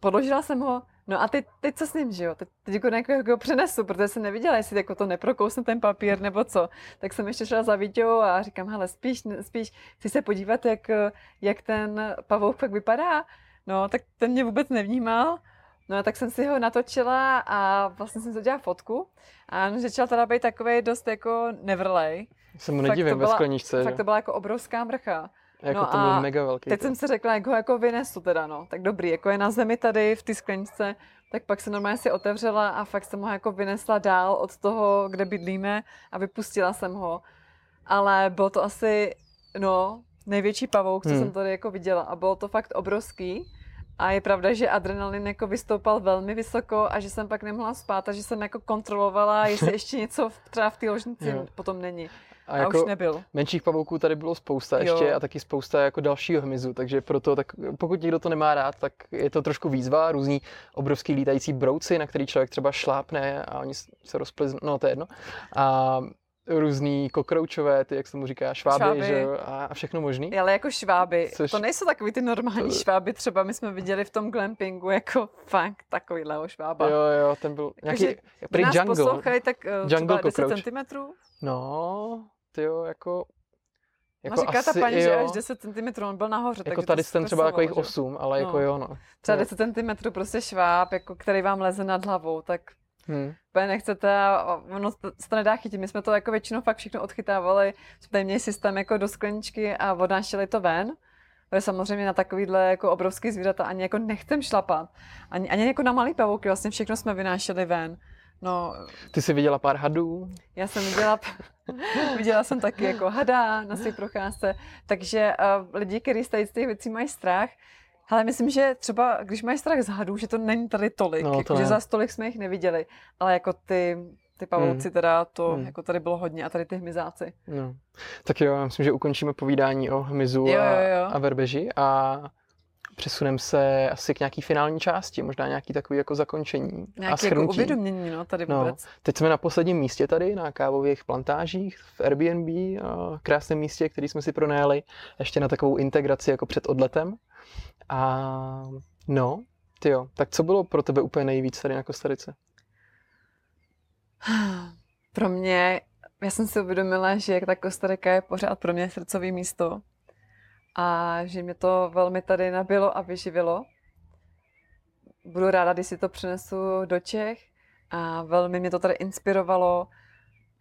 podložila jsem ho No a teď, teď co s ním, že jo? Teď, teď jako nějakého jako přenesu, protože jsem neviděla, jestli jako to neprokousne ten papír nebo co. Tak jsem ještě šla za Víťou a říkám, hele, spíš, spíš chci se podívat, jak, jak ten pavouk pak vypadá. No, tak ten mě vůbec nevnímal. No, tak jsem si ho natočila a vlastně jsem si udělala fotku. A on začal teda být takový dost jako nevrlej. Jsem mu nedivím ve skleničce. Fakt to byla jako obrovská mrcha. Jako no to byl mega velký. Teď to. jsem si řekla, jak ho jako vynesu teda, no. Tak dobrý, jako je na zemi tady v té skleničce, tak pak se normálně si otevřela a fakt jsem ho jako vynesla dál od toho, kde bydlíme a vypustila jsem ho. Ale bylo to asi, no, největší pavouk, co hmm. jsem tady jako viděla a bylo to fakt obrovský. A je pravda, že adrenalin jako vystoupal velmi vysoko a že jsem pak nemohla spát a že jsem jako kontrolovala, jestli [LAUGHS] ještě něco třeba v té ložnici potom není. A, a jako už nebyl. Menších pavouků tady bylo spousta ještě jo. a taky spousta jako dalšího hmyzu, takže proto, tak pokud někdo to nemá rád, tak je to trošku výzva, různý obrovský lítající brouci, na který člověk třeba šlápne a oni se rozpliznou, no to je jedno. A různý kokroučové, ty, jak se mu říká, šváby, šváby. že a všechno možný. Ale jako šváby, Což... to nejsou takový ty normální to... šváby, třeba my jsme viděli v tom glampingu, jako fakt takovýhle švába. Jo, jo, ten byl nějaký, jako, prý nás jungle. poslouchají, tak uh, jungle třeba 10 cm. No, ty jo, jako... Jako no říká asi, ta paní, jo. že až 10 cm on byl nahoře. Jako tady ten třeba jako jich 8, ale jako no. jako jo, no. Třeba 10 cm prostě šváb, jako, který vám leze nad hlavou, tak Hmm. Úplně nechcete ono se to nedá chytit. My jsme to jako většinou fakt všechno odchytávali. Jsme tady měli systém jako do skleničky a odnášeli to ven. Ale samozřejmě na takovýhle jako obrovský zvířata ani jako nechcem šlapat. Ani, ani jako na malý pavouky, vlastně všechno jsme vynášeli ven. No, Ty jsi viděla pár hadů? Já jsem viděla, [LAUGHS] viděla jsem taky jako hada na své procházce, takže uh, lidi, kteří z těch věcí mají strach, Ale myslím, že třeba, když máš strach z hadů, že to není tady tolik, No, to jako, že za stolik jsme jich neviděli, ale jako ty, ty pavouci Hmm. teda, to Hmm. jako tady bylo hodně a tady ty hmyzáci. No. Tak jo, já myslím, že ukončíme povídání o hmyzu Jo, a, jo, jo. a verbeži a přesuneme se asi k nějaký finální části, možná nějaký takový jako zakončení a Nějaké jako uvědomění, no, tady No. vůbec. Teď jsme na posledním místě tady, na kávových plantážích v Airbnb, a krásném místě, který jsme si pronajali, ještě na takovou integraci jako před odletem. A no, ty jo, tak co bylo pro tebe úplně nejvíc tady na Kostarice? [SIGHS] Pro mě, já jsem si uvědomila, že ta Kostarika je pořád pro mě srdcový místo a že mě to velmi tady nabilo a vyživilo. Budu ráda, když si to přinesu do Čech a velmi mě to tady inspirovalo.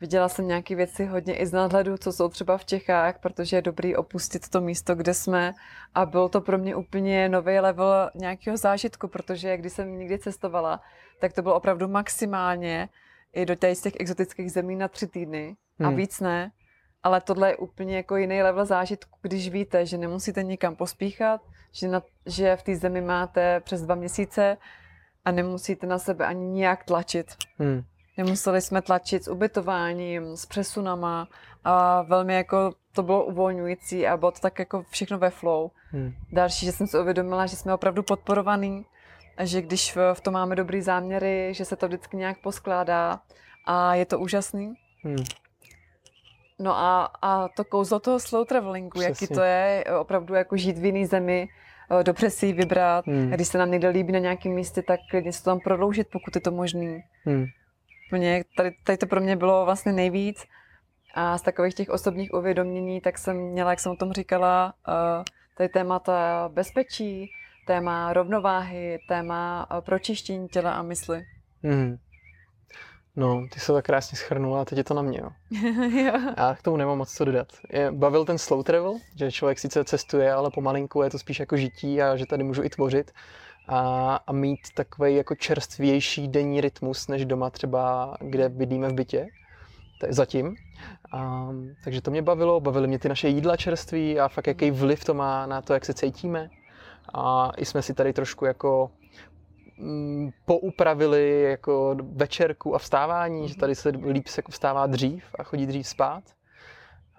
Viděla jsem nějaké věci hodně i z nadhledu, co jsou třeba v Čechách, protože je dobrý opustit to místo, kde jsme. A byl to pro mě úplně nový level nějakého zážitku, protože když jsem někdy cestovala, tak to bylo opravdu maximálně i do těch, z těch exotických zemí na tři týdny a Hmm. víc ne. Ale tohle je úplně jako jiný level zážitku, když víte, že nemusíte nikam pospíchat, že, na, že v té zemi máte přes dva měsíce a nemusíte na sebe ani nijak tlačit. Hmm. Nemuseli jsme tlačit s ubytováním, s přesunama a velmi jako to bylo uvolňující a bylo to tak jako všechno ve flow. Hmm. Další, že jsem si uvědomila, že jsme opravdu podporovaný a že když v, tom máme dobrý záměry, že se to vždycky nějak poskládá a je to úžasný. Hmm. No a, a to kouzlo toho slow travelingu, jaký Přesně. to je opravdu jako žít v jiné zemi, eh, dobře si ji vybrat. Hmm. Když se nám někde líbí na nějakém místě, tak klidně se to tam prodloužit, pokud je to možný. Hmm. Mě, tady, tady to pro mě bylo vlastně nejvíc. A z takových těch osobních uvědomění, tak jsem měla, jak jsem o tom říkala, eh, tady témata bezpečí, téma rovnováhy, téma eh, pročištění těla a mysli. Hmm. No, ty se to tak krásně schrnula a teď je to na mě, jo. [LAUGHS] jo. Já k tomu nemám moc co dodat. Je, bavil ten slow travel, že člověk sice cestuje, ale pomalinku je to spíš jako žití a že tady můžu i tvořit a, a mít takový jako čerstvější denní rytmus, než doma třeba, kde bydlíme v bytě. To je zatím. A, takže to mě bavilo, bavily mě ty naše jídla čerství a fakt jaký vliv to má na to, jak se cítíme. A i jsme si tady trošku jako mm, poupravili jako večerku a vstávání, že tady se líp se jako vstává dřív a chodí dřív spát.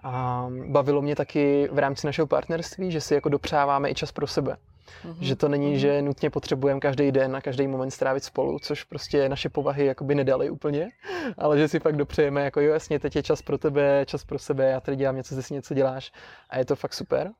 A bavilo mě taky v rámci našeho partnerství, že si jako dopřáváme i čas pro sebe. Mhm. Že to není, Mhm. že nutně potřebujeme každý den a každý moment strávit spolu, což prostě naše povahy jakoby nedali úplně, ale že si fakt dopřejeme, jako jo, jasně, teď je čas pro tebe, čas pro sebe, já tady dělám něco, ty si něco děláš a je to fakt super.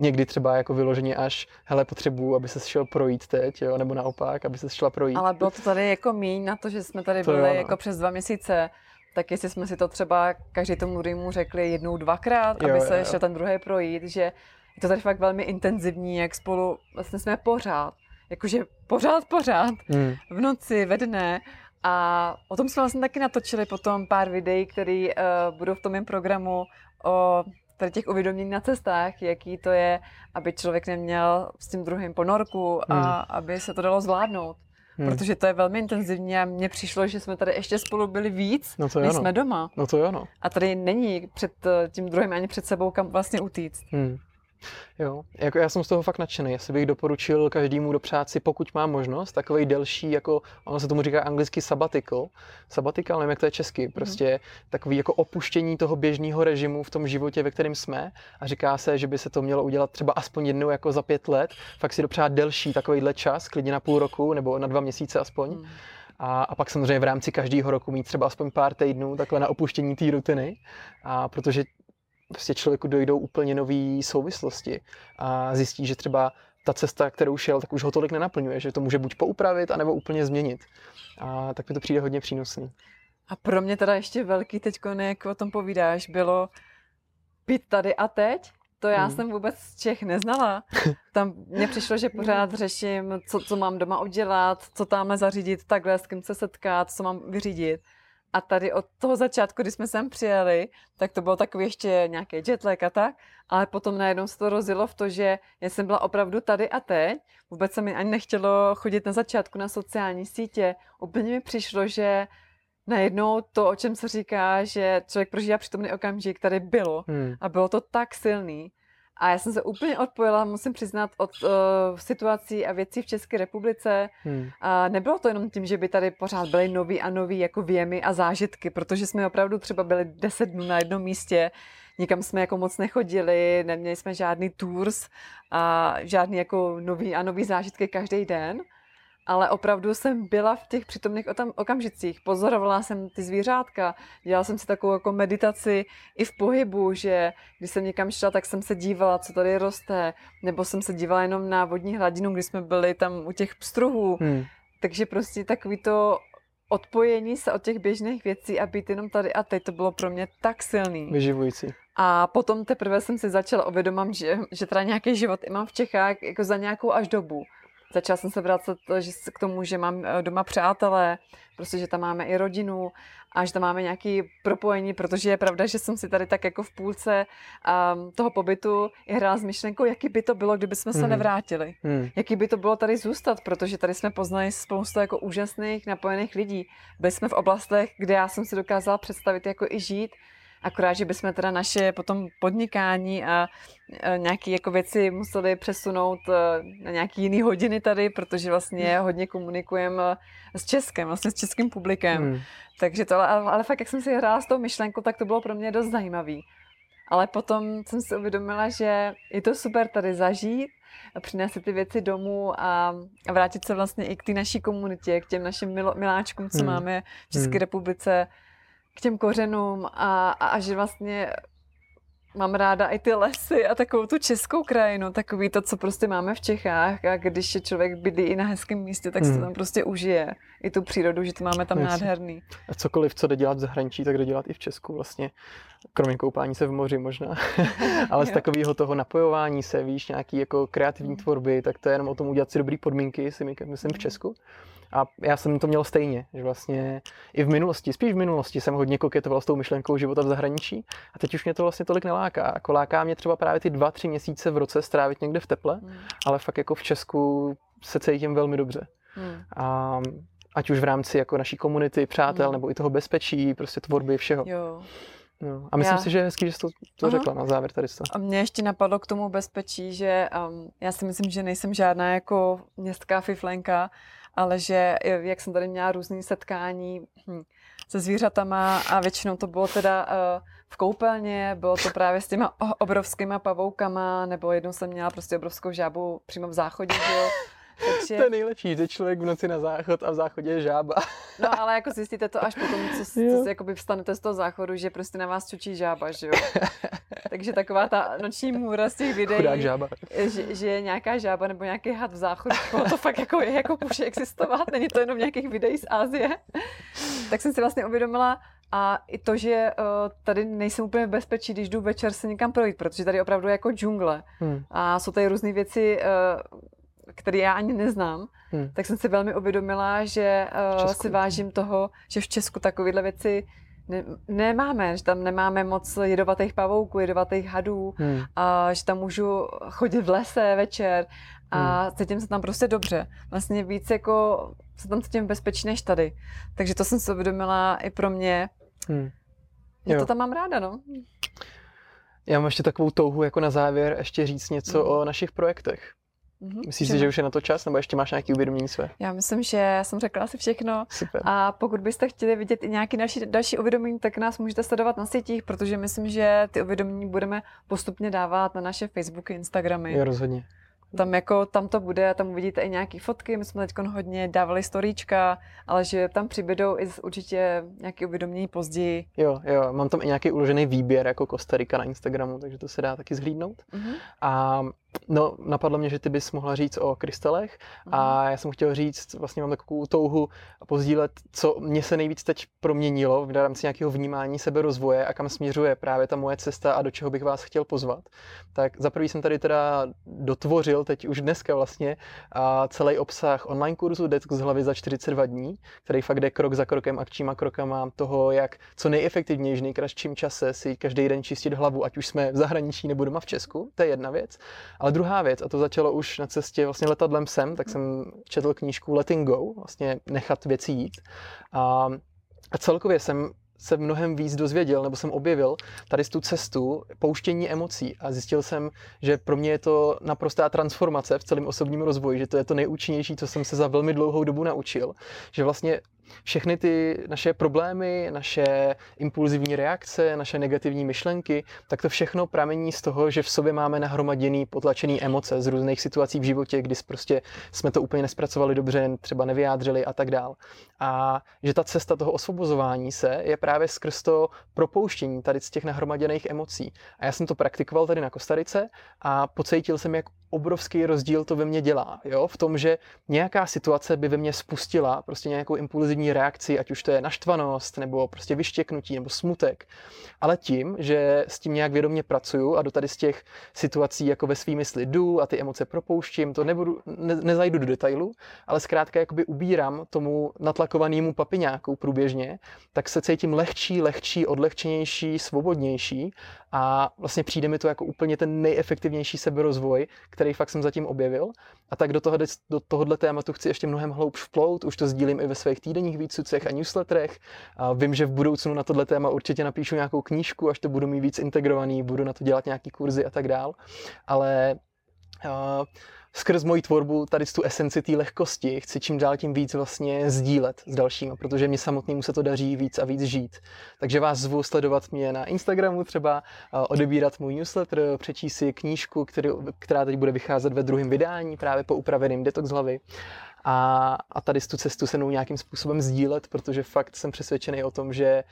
Někdy třeba jako vyloženě až, hele, potřebuju, aby se šel projít teď, jo, nebo naopak, aby se šla projít. Ale bylo to tady jako míň na to, že jsme tady To byli jo, no. jako přes dva měsíce, tak jestli jsme si to třeba každý tomu druhému řekli jednou, dvakrát, Jo, aby jo, se jo. šel ten druhý projít, že to tady fakt velmi intenzivní, jak spolu vlastně jsme pořád, jakože pořád, pořád, Hmm. v noci, ve dne. A o tom jsme vlastně taky natočili potom pár videí, které uh, budou v tom mém programu o tady těch uvědomění na cestách, jaký to je, aby člověk neměl s tím druhým ponorku a Hmm. aby se to dalo zvládnout. Hmm. Protože to je velmi intenzivní a mně přišlo, že jsme tady ještě spolu byli víc, No to než no. jsme doma. No to jo, no. A tady není před eh, tím druhým ani před sebou kam vlastně utíct. Hmm. Jo, jako já jsem z toho fakt nadšený. Asi bych doporučil každému dopřát si, pokud má možnost, takový delší, jako ono se tomu říká anglicky sabbatical. Sabbatical, nevím, jak to je česky, prostě takový jako opuštění toho běžného režimu v tom životě, ve kterém jsme. A říká se, že by se to mělo udělat třeba aspoň jednou jako za pět let, fakt si dopřát delší takovýhle čas, klidně na půl roku nebo na dva měsíce aspoň. Hmm. A, a pak samozřejmě v rámci každého roku mít třeba aspoň pár týdnů takhle na opuštění té rutiny. A protože prostě člověku dojdou úplně nové souvislosti a zjistí, že třeba ta cesta, kterou šel, tak už ho tolik nenaplňuje, že to může buď poupravit, anebo úplně změnit. A tak mi to přijde hodně přínosný. A pro mě teda ještě velký teď, jak o tom povídáš, bylo být tady a teď. To já Hmm. jsem vůbec z Čech neznala. [LAUGHS] Tam mně přišlo, že pořád řeším, co, co mám doma udělat, co tamhle zařídit, takhle, s kým se setkat, co mám vyřídit. A tady od toho začátku, kdy jsme sem přijeli, tak to bylo takový ještě nějaký jetlag a tak, ale potom najednou se to rozjelo v to, že já jsem byla opravdu tady a teď. Vůbec se mi ani nechtělo chodit na začátku na sociální sítě. Úplně mi přišlo, že najednou to, o čem se říká, že člověk prožívá přítomný okamžik, tady bylo. Hmm. A bylo to tak silný. A já jsem se úplně odpojila, musím přiznat, od uh, situací a věcí v České republice. Hmm. A nebylo to jenom tím, že by tady pořád byly nový a nový jako věmy a zážitky, protože jsme opravdu třeba byli deset dnů na jednom místě, nikam jsme jako moc nechodili, neměli jsme žádný tours a žádný jako nový a nový zážitky každý den ale opravdu jsem byla v těch přítomných okamžicích. Pozorovala jsem ty zvířátka, dělala jsem si takovou jako meditaci i v pohybu, že když jsem někam šla, tak jsem se dívala, co tady roste, nebo jsem se dívala jenom na vodní hladinu, když jsme byli tam u těch pstruhů. Hmm. Takže prostě takový to odpojení se od těch běžných věcí a být jenom tady a teď, to bylo pro mě tak silný. Vyživující. A potom teprve jsem si začala uvědomit, že, že teda nějaký život mám v Čechách jako za nějakou až dobu. Začala jsem se vracet že k tomu, že mám eh, doma přátelé, prostě, že tam máme i rodinu a že tam máme nějaké propojení, protože je pravda, že jsem si tady tak jako v půlce um, toho pobytu i hrála s myšlenkou, jaký by to bylo, kdyby jsme se mm. nevrátili. Mm. Jaký by to bylo tady zůstat, protože tady jsme poznali spoustu jako úžasných, napojených lidí. Byli jsme v oblastech, kde já jsem si dokázala představit jako i žít Akorát, že bychom teda naše potom podnikání a nějaké jako věci museli přesunout e, na nějaký jiný hodiny tady, protože vlastně hmm. hodně komunikujeme s Českem, vlastně s českým publikem. Hmm. Takže to, ale, ale fakt, jak jsem si hrála s tou myšlenkou, tak to bylo pro mě dost zajímavý. Ale potom jsem si uvědomila, že je to super tady zažít, přinést ty věci domů a vrátit se vlastně i k té naší komunitě, k těm našim miláčkům, co hmm. máme v České hmm. republice k těm kořenům a, a, a že vlastně mám ráda i ty lesy a takovou tu českou krajinu, takový to, co prostě máme v Čechách a když je člověk bydlí i na hezkém místě, tak hmm. se tam prostě užije. I tu přírodu, že to máme tam Jasně. nádherný. A cokoliv, co jde dělat v zahraničí, tak jde dělat i v Česku vlastně. Kromě koupání se v moři možná. [LAUGHS] Ale z takového toho napojování se, víš, nějaký jako kreativní hmm. tvorby, tak to je jenom o tom udělat si dobré podmínky, si myslím v Česku. A já jsem to měl stejně, že vlastně i v minulosti, spíš v minulosti jsem hodně koketoval s tou myšlenkou života v zahraničí a teď už mě to vlastně tolik neláká. Jako láká mě třeba právě ty dva, tři měsíce v roce strávit někde v teple, hmm. ale fakt jako v Česku se cítím velmi dobře. Hmm. A ať už v rámci jako naší komunity, přátel, hmm. nebo i toho bezpečí, prostě tvorby, všeho. Jo. No, a myslím já... si, že je hezký, že jsi to, to řekla na závěr tady to. A mě ještě napadlo k tomu bezpečí, že um, já si myslím, že nejsem žádná jako městská fiflenka, ale že jak jsem tady měla různé setkání hm, se zvířatama a většinou to bylo teda uh, v koupelně, bylo to právě s těma obrovskýma pavoukama, nebo jednou jsem měla prostě obrovskou žábu přímo v záchodě, že jo. Takže... To je nejlepší, že člověk v noci na záchod a v záchodě je žába. No ale jako zjistíte to až potom, co, co si jakoby vstanete z toho záchodu, že prostě na vás čučí žába, že jo. [LAUGHS] Takže taková ta noční můra z těch videí, Chudák žába. Že, že, je nějaká žába nebo nějaký had v záchodu, to fakt jako je, jako může existovat, není to jenom nějakých videí z Ázie. Tak jsem si vlastně uvědomila, a i to, že uh, tady nejsem úplně v bezpečí, když jdu večer se někam projít, protože tady opravdu je jako džungle. Hmm. A jsou tady různé věci, uh, který já ani neznám, hmm. tak jsem si velmi uvědomila, že uh, si vážím toho, že v Česku takovéhle věci ne, nemáme, že tam nemáme moc jedovatých pavouků, jedovatých hadů, hmm. a že tam můžu chodit v lese večer a hmm. cítím se tam prostě dobře. Vlastně víc jako se tam cítím bezpečně než tady. Takže to jsem si uvědomila i pro mě. Hmm. Já to tam mám ráda, no. Já mám ještě takovou touhu jako na závěr ještě říct něco hmm. o našich projektech. Mm-hmm. Myslíš si, že už je na to čas, nebo ještě máš nějaký uvědomění své? Já myslím, že jsem řekla asi všechno. Super. A pokud byste chtěli vidět i nějaké další, další uvědomění, tak nás můžete sledovat na sítích, protože myslím, že ty uvědomění budeme postupně dávat na naše Facebooky, Instagramy. Jo, rozhodně. Tam jako, tam to bude, tam uvidíte i nějaké fotky, my jsme teď hodně dávali storíčka, ale že tam přibydou i určitě nějaké uvědomění později. Jo, jo, mám tam i nějaký uložený výběr jako Kostarika na Instagramu, takže to se dá taky zhlídnout. Mm-hmm. A No, napadlo mě, že ty bys mohla říct o krystalech a mhm. já jsem chtěl říct, vlastně mám takovou touhu pozdílet, co mě se nejvíc teď proměnilo v rámci nějakého vnímání sebe rozvoje a kam směřuje právě ta moje cesta a do čeho bych vás chtěl pozvat. Tak za prvý jsem tady teda dotvořil teď už dneska vlastně a celý obsah online kurzu Desk z hlavy za 42 dní, který fakt jde krok za krokem, akčníma krokama toho, jak co nejefektivněji v nejkratším čase si každý den čistit hlavu, ať už jsme v zahraničí nebo doma v Česku, to je jedna věc. Ale druhá věc, a to začalo už na cestě vlastně letadlem sem, tak jsem četl knížku Letting Go, vlastně nechat věci jít. A, a celkově jsem se mnohem víc dozvěděl, nebo jsem objevil tady tu cestu pouštění emocí a zjistil jsem, že pro mě je to naprostá transformace v celém osobním rozvoji, že to je to nejúčinnější, co jsem se za velmi dlouhou dobu naučil. Že vlastně všechny ty naše problémy, naše impulzivní reakce, naše negativní myšlenky, tak to všechno pramení z toho, že v sobě máme nahromaděný, potlačený emoce z různých situací v životě, kdy prostě jsme to úplně nespracovali dobře, třeba nevyjádřili a tak dál. A že ta cesta toho osvobozování se je právě skrz to propouštění tady z těch nahromaděných emocí. A já jsem to praktikoval tady na Kostarice a pocítil jsem, jak obrovský rozdíl to ve mně dělá. Jo? V tom, že nějaká situace by ve mně spustila prostě nějakou impulzivní reakci, ať už to je naštvanost, nebo prostě vyštěknutí, nebo smutek. Ale tím, že s tím nějak vědomě pracuju a do tady z těch situací jako ve svý mysli jdu a ty emoce propouštím, to nebudu, ne, nezajdu do detailu, ale zkrátka jakoby ubírám tomu natlakovanému papiňáku průběžně, tak se cítím lehčí, lehčí, odlehčenější, svobodnější a vlastně přijde mi to jako úplně ten nejefektivnější seberozvoj, který fakt jsem zatím objevil. A tak do, toho, do tohohle tématu chci ještě mnohem hloubš vplout, už to sdílím i ve svých týdenních výcucech a newsletterech. A vím, že v budoucnu na tohle téma určitě napíšu nějakou knížku, až to budu mít víc integrovaný, budu na to dělat nějaký kurzy a tak dál. Ale uh, skrz moji tvorbu tady tu esenci té lehkosti chci čím dál tím víc vlastně sdílet s dalšími, protože mě samotnému se to daří víc a víc žít. Takže vás zvu sledovat mě na Instagramu třeba, odebírat můj newsletter, přečíst si knížku, kterou, která teď bude vycházet ve druhém vydání, právě po upraveném detox hlavy. A, a tady tu cestu se mnou nějakým způsobem sdílet, protože fakt jsem přesvědčený o tom, že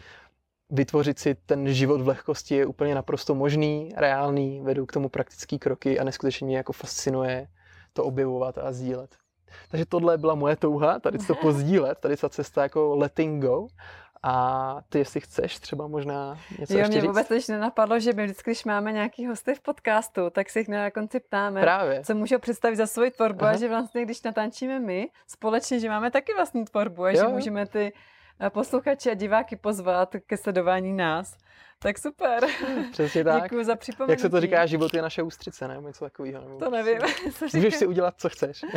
vytvořit si ten život v lehkosti je úplně naprosto možný, reálný, vedou k tomu praktické kroky a neskutečně mě jako fascinuje to objevovat a sdílet. Takže tohle byla moje touha, tady to pozdílet, tady ta cesta jako letting go. A ty, jestli chceš třeba možná něco jo, ještě mě říct? vůbec ještě nenapadlo, že my vždycky, když máme nějaký hosty v podcastu, tak si jich na konci ptáme, Právě. co můžou představit za svoji tvorbu Aha. a že vlastně, když natančíme my společně, že máme taky vlastní tvorbu a že Jo. můžeme ty posluchače a diváky pozvat ke sledování nás. Tak super. Přesně [LAUGHS] tak. Děkuji za připomenutí. Jak se to říká, život je naše ústřice, ne? Něco takového. Nebo To nevím. co Můžeš si udělat, co chceš. [LAUGHS]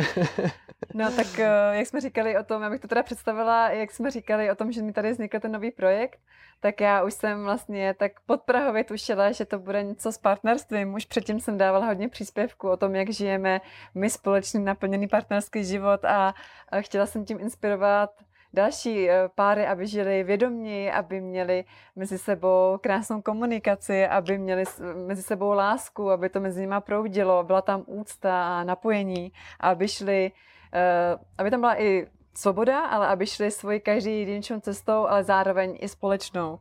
No tak eh, jak jsme říkali o tom, abych to teda představila, jak jsme říkali o tom, že mi tady vznikl ten nový projekt, tak já už jsem vlastně tak podprahově tušila, že to bude něco s partnerstvím. Už předtím jsem dávala hodně příspěvků o tom, jak žijeme my společný naplněný partnerský život a chtěla jsem tím inspirovat další eh, páry, aby žili vědoměji, aby měli mezi sebou krásnou komunikaci, aby měli mezi sebou lásku, aby to mezi nimi proudilo, byla tam úcta a napojení, aby šli, eh, aby tam byla i svoboda, ale aby šli svoji každý jedinečnou cestou, ale zároveň i společnou.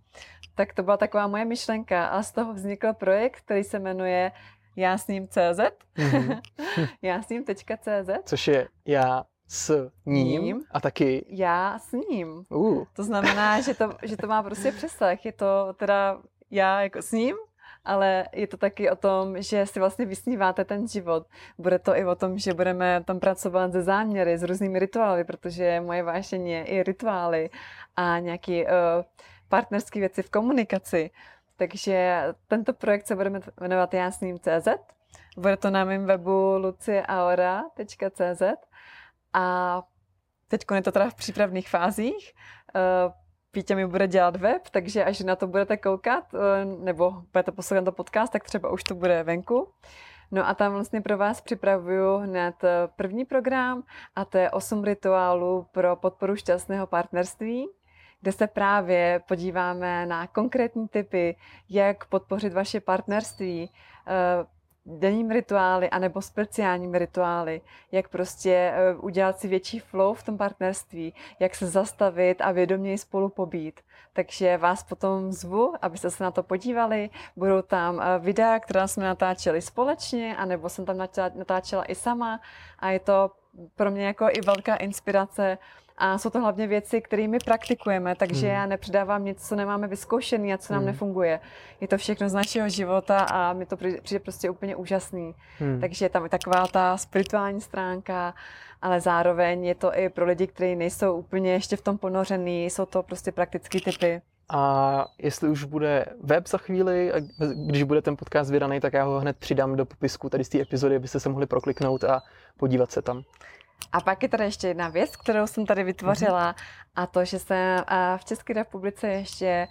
Tak to byla taková moje myšlenka a z toho vznikl projekt, který se jmenuje Já s ním CZ, Mhm. [LAUGHS] já s ním.cz, Což je já s ním, Ním. a taky já s ním. uh, To znamená, že to, že to má prostě přesah. Je to teda já jako s ním, ale je to taky o tom, že si vlastně vysníváte ten život. Bude to i o tom, že budeme tam pracovat se záměry, s různými rituály, protože moje vášení je i rituály a nějaké uh, partnerské věci v komunikaci. Takže tento projekt se budeme jmenovat Já s ním CZ. Bude to na mém webu lucieaora.cz a teď je to teda v přípravných fázích. Eh, Pítě mi bude dělat web, takže až na to budete koukat, eh, nebo budete poslouchat to podcast, tak třeba už to bude venku. No a tam vlastně pro vás připravuju hned eh, první program a to je 8 rituálů pro podporu šťastného partnerství, kde se právě podíváme na konkrétní typy, jak podpořit vaše partnerství, denním rituály anebo speciálními rituály, jak prostě eh, udělat si větší flow v tom partnerství, jak se zastavit a vědoměji spolu pobít. Takže vás potom zvu, abyste se na to podívali. Budou tam eh, videa, která jsme natáčeli společně, anebo jsem tam natá- natáčela i sama a je to pro mě jako i velká inspirace a jsou to hlavně věci, kterými praktikujeme, takže Hmm. já nepředávám nic, co nemáme vyzkoušený a co nám Hmm. nefunguje. Je to všechno z našeho života a mi to přijde prostě úplně úžasný. hmm. Takže je tam i taková ta spirituální stránka, ale zároveň je to i pro lidi, kteří nejsou úplně ještě v tom ponořený, jsou to prostě praktické typy. A jestli už bude web za chvíli, a když bude ten podcast vydaný, tak já ho hned přidám do popisku tady z té epizody, abyste se mohli prokliknout a podívat se tam. A pak je tady ještě jedna věc, kterou jsem tady vytvořila, a to, že jsem v České republice ještě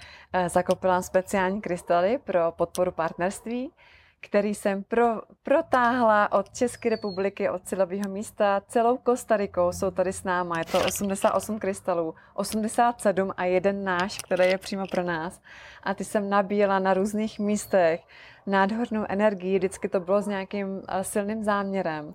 zakopila speciální krystaly pro podporu partnerství který jsem pro, protáhla od České republiky, od cílového místa, celou Kostarikou. Jsou tady s náma, je to 88 krystalů, 87 a jeden náš, který je přímo pro nás. A ty jsem nabíjela na různých místech nádhernou energii, vždycky to bylo s nějakým eh, silným záměrem.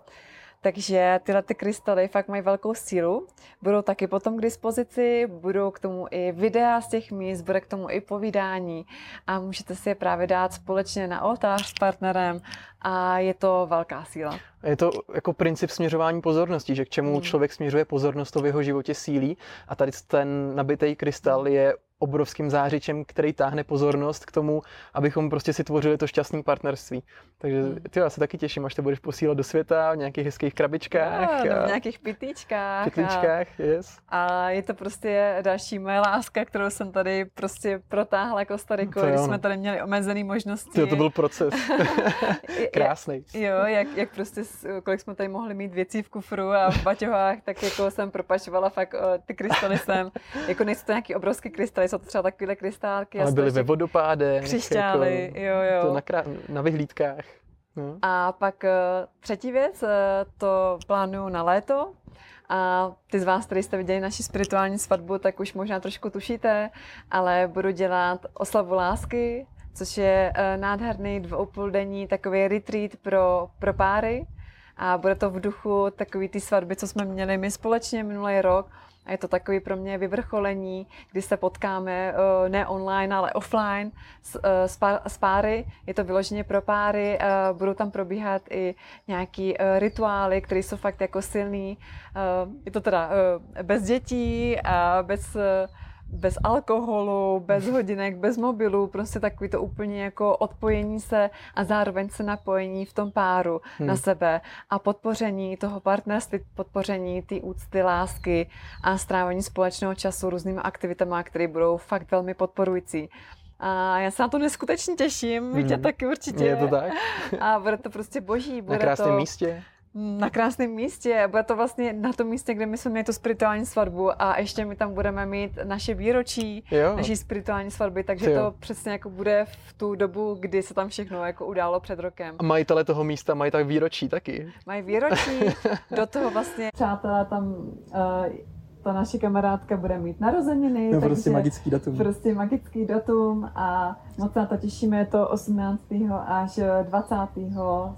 Takže tyhle ty krystaly fakt mají velkou sílu. Budou taky potom k dispozici, budou k tomu i videa z těch míst, bude k tomu i povídání a můžete si je právě dát společně na oltář s partnerem a je to velká síla. Je to jako princip směřování pozornosti, že k čemu hmm. člověk směřuje pozornost, to v jeho životě sílí a tady ten nabitý krystal je obrovským zářičem, který táhne pozornost k tomu, abychom prostě si tvořili to šťastné partnerství. Takže hmm. ty já se taky těším, až to budeš posílat do světa v nějakých hezkých krabičkách. No, a... v nějakých pitlíčkách. Pitlíčkách, a... yes. A je to prostě další moje láska, kterou jsem tady prostě protáhla Kostariku, když jsme tady měli omezený možnosti. To, to byl proces. [LAUGHS] [LAUGHS] Krásný. Jo, jak, jak prostě, kolik jsme tady mohli mít věcí v kufru a v baťohách, tak jako jsem propašovala fakt ty krystaly sem. Jako nejsou to nějaký obrovský krystaly, jsou to třeba takovéhle krystálky. Ale byly ve vodopádech. Křišťály, jako, jo, jo. To na, krá- na vyhlídkách. No. A pak uh, třetí věc, uh, to plánuju na léto. A ty z vás, kteří jste viděli naši spirituální svatbu, tak už možná trošku tušíte, ale budu dělat oslavu lásky, což je uh, nádherný dvoupůldenní takový retreat pro, pro páry. A bude to v duchu takový ty svatby, co jsme měli my společně minulý rok a je to takový pro mě vyvrcholení, kdy se potkáme eh, ne online, ale offline s, eh, s páry. Je to vyloženě pro páry. Eh, budou tam probíhat i nějaký rituály, které jsou fakt jako silný. Je to teda bez dětí a bez bez alkoholu, bez hodinek, bez mobilu, prostě takový to úplně jako odpojení se a zároveň se napojení v tom páru hmm. na sebe a podpoření toho partnerství, podpoření té úcty, lásky a strávení společného času různými aktivitami, které budou fakt velmi podporující. A já se na to neskutečně těším, hmm. tě taky určitě. Je to tak. [LAUGHS] a bude to prostě boží. Bude na krásném to... místě na krásném místě. Bude to vlastně na tom místě, kde my jsme měli tu spirituální svatbu a ještě my tam budeme mít naše výročí, jo. naší spirituální svatby, takže to přesně jako bude v tu dobu, kdy se tam všechno jako událo před rokem. A majitele toho místa mají tak výročí taky. Mají výročí, [LAUGHS] do toho vlastně přátelé tam uh, ta naše kamarádka bude mít narozeniny. No, prostě magický datum. Prostě magický datum a moc se na to těšíme, je to 18. až 20.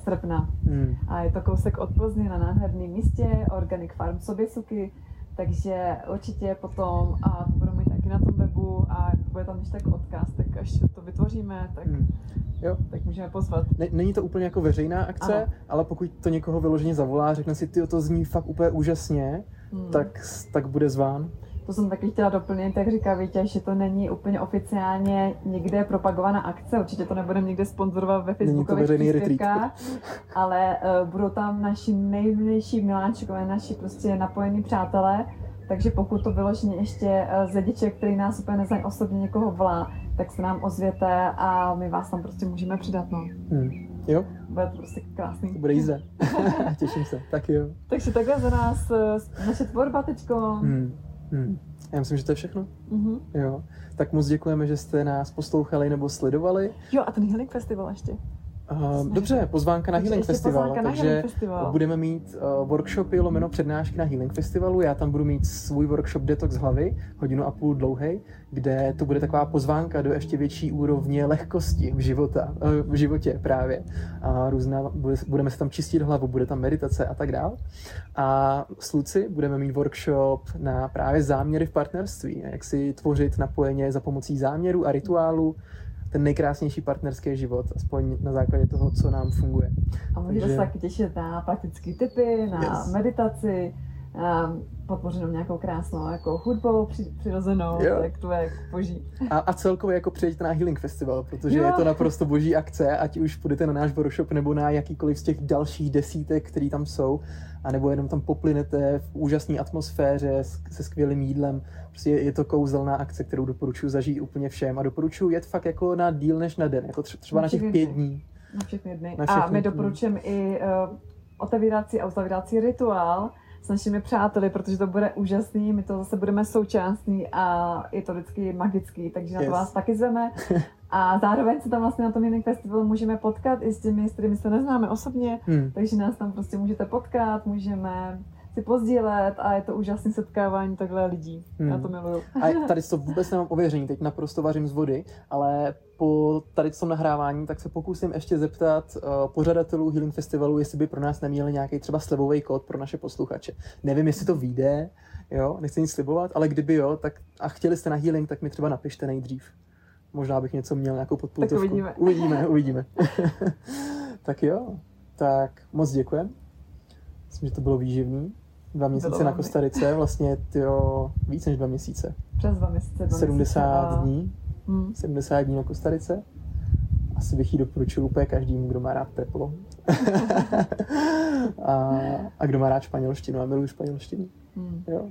srpna. Hmm. A je to kousek od Plzně na nádherném místě, Organic Farm Soběsuky, takže určitě potom, a to budu mít taky na tom webu a bude tam ještě tak odkaz, tak až to vytvoříme, tak, hmm. jo. tak můžeme pozvat. Není to úplně jako veřejná akce, ano. ale pokud to někoho vyloženě zavolá, řekne si, ty to zní fakt úplně úžasně, hmm. tak, tak bude zván. To jsem taky chtěla doplnit, tak říká Vítě, že to není úplně oficiálně někde propagovaná akce, určitě to nebudeme někde sponzorovat ve Facebookových příspěvkách, ale uh, budou tam naši nejbližší miláčkové, naši prostě napojení přátelé, takže pokud to vyloženě ještě uh, z děček, který nás úplně neznají osobně někoho volá, tak se nám ozvěte a my vás tam prostě můžeme přidat. No. Hmm. Jo? Bude to prostě krásný. To bude jízda. [LAUGHS] Těším se. Tak jo. Takže takhle za nás eh, naše tvorba teďko. Hmm. Hmm. Já myslím, že to je všechno. Mm-hmm. Jo. Tak moc děkujeme, že jste nás poslouchali nebo sledovali. Jo, a ten Healing Festival ještě. Uh, dobře, pozvánka na Healing Festival, na takže Healing Festival. budeme mít uh, workshopy lomeno přednášky na Healing Festivalu. Já tam budu mít svůj workshop Detox hlavy, hodinu a půl dlouhý, kde to bude taková pozvánka do ještě větší úrovně lehkosti v, života, uh, v životě právě. A různá, bude, budeme se tam čistit hlavu, bude tam meditace a tak dál. A s Luci budeme mít workshop na právě záměry v partnerství, jak si tvořit napojeně za pomocí záměru a rituálu ten nejkrásnější partnerský život, aspoň na základě toho, co nám funguje. A můžete Takže... se taky těšit na praktické typy, na yes. meditaci, podpořenou nějakou krásnou jako hudbou přirozenou, jo. tak to je jako boží. A, a celkově jako přijďte na Healing Festival, protože jo. je to naprosto boží akce, ať už půjdete na náš workshop nebo na jakýkoliv z těch dalších desítek, které tam jsou, anebo jenom tam poplynete v úžasné atmosféře se skvělým jídlem. Prostě je, je to kouzelná akce, kterou doporučuji zažít úplně všem a doporučuji jet fakt jako na díl než na den, jako třeba na, těch pět dní. Na všechny dny. Na všechny a my doporučujeme i uh, otevírací a uzavírací rituál, s našimi přáteli, protože to bude úžasný, my to zase budeme součástí a je to vždycky magický, takže na to Yes. vás taky zveme. [LAUGHS] A zároveň se tam vlastně na tom Healing Festivalu můžeme potkat i s těmi, s kterými se neznáme osobně, Hmm. takže nás tam prostě můžete potkat, můžeme si pozdílet a je to úžasné setkávání takhle lidí. Hmm. Já to miluju. A [LAUGHS] tady to vůbec nemám ověření, teď naprosto vařím z vody, ale po tady tom nahrávání tak se pokusím ještě zeptat uh, pořadatelů Healing Festivalu, jestli by pro nás neměli nějaký třeba slevový kód pro naše posluchače. Nevím, jestli to vyjde, jo, nechci nic slibovat, ale kdyby jo, tak a chtěli jste na Healing, tak mi třeba napište nejdřív. Možná bych něco měl, nějakou podpůltovku. [LAUGHS] uvidíme. Uvidíme, uvidíme. [LAUGHS] tak jo, tak moc děkujem. Myslím, že to bylo výživný. Dva měsíce na. Kostarice, vlastně tyjo, víc než dva měsíce. Přes dva měsíce. Dva 70 měsíce dní, Hmm. 70 dní na Kostarice. Asi bych ji doporučil úplně každému, kdo má rád teplo. [LAUGHS] a, a kdo má rád španělštinu a miluje španělštinu. Hmm. Jo.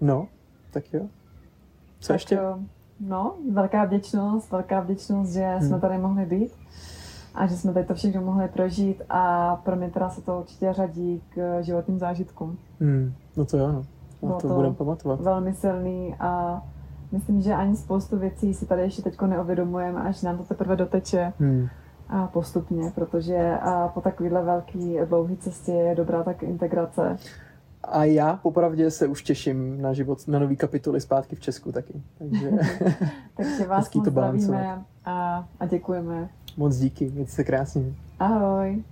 No, tak jo. Co Tak, ještě? eh, No, velká vděčnost, velká vděčnost, že Hmm. jsme tady mohli být a že jsme tady to všechno mohli prožít a pro mě teda se to určitě řadí k životním zážitkům. Hmm, no to jo, no. Na Bylo to, to- budeme pamatovat. Velmi silný a myslím, že ani spoustu věcí si tady ještě teď neuvědomujeme, až nám to teprve doteče Hmm. a postupně, protože a po takovéhle velký dlouhé cestě je dobrá tak integrace. A já popravdě se už těším na život, na nový kapitoly zpátky v Česku taky. Takže [LAUGHS] Takže vás moc to zdravíme a, a děkujeme. Moc díky, mějte se krásně. Ahoj.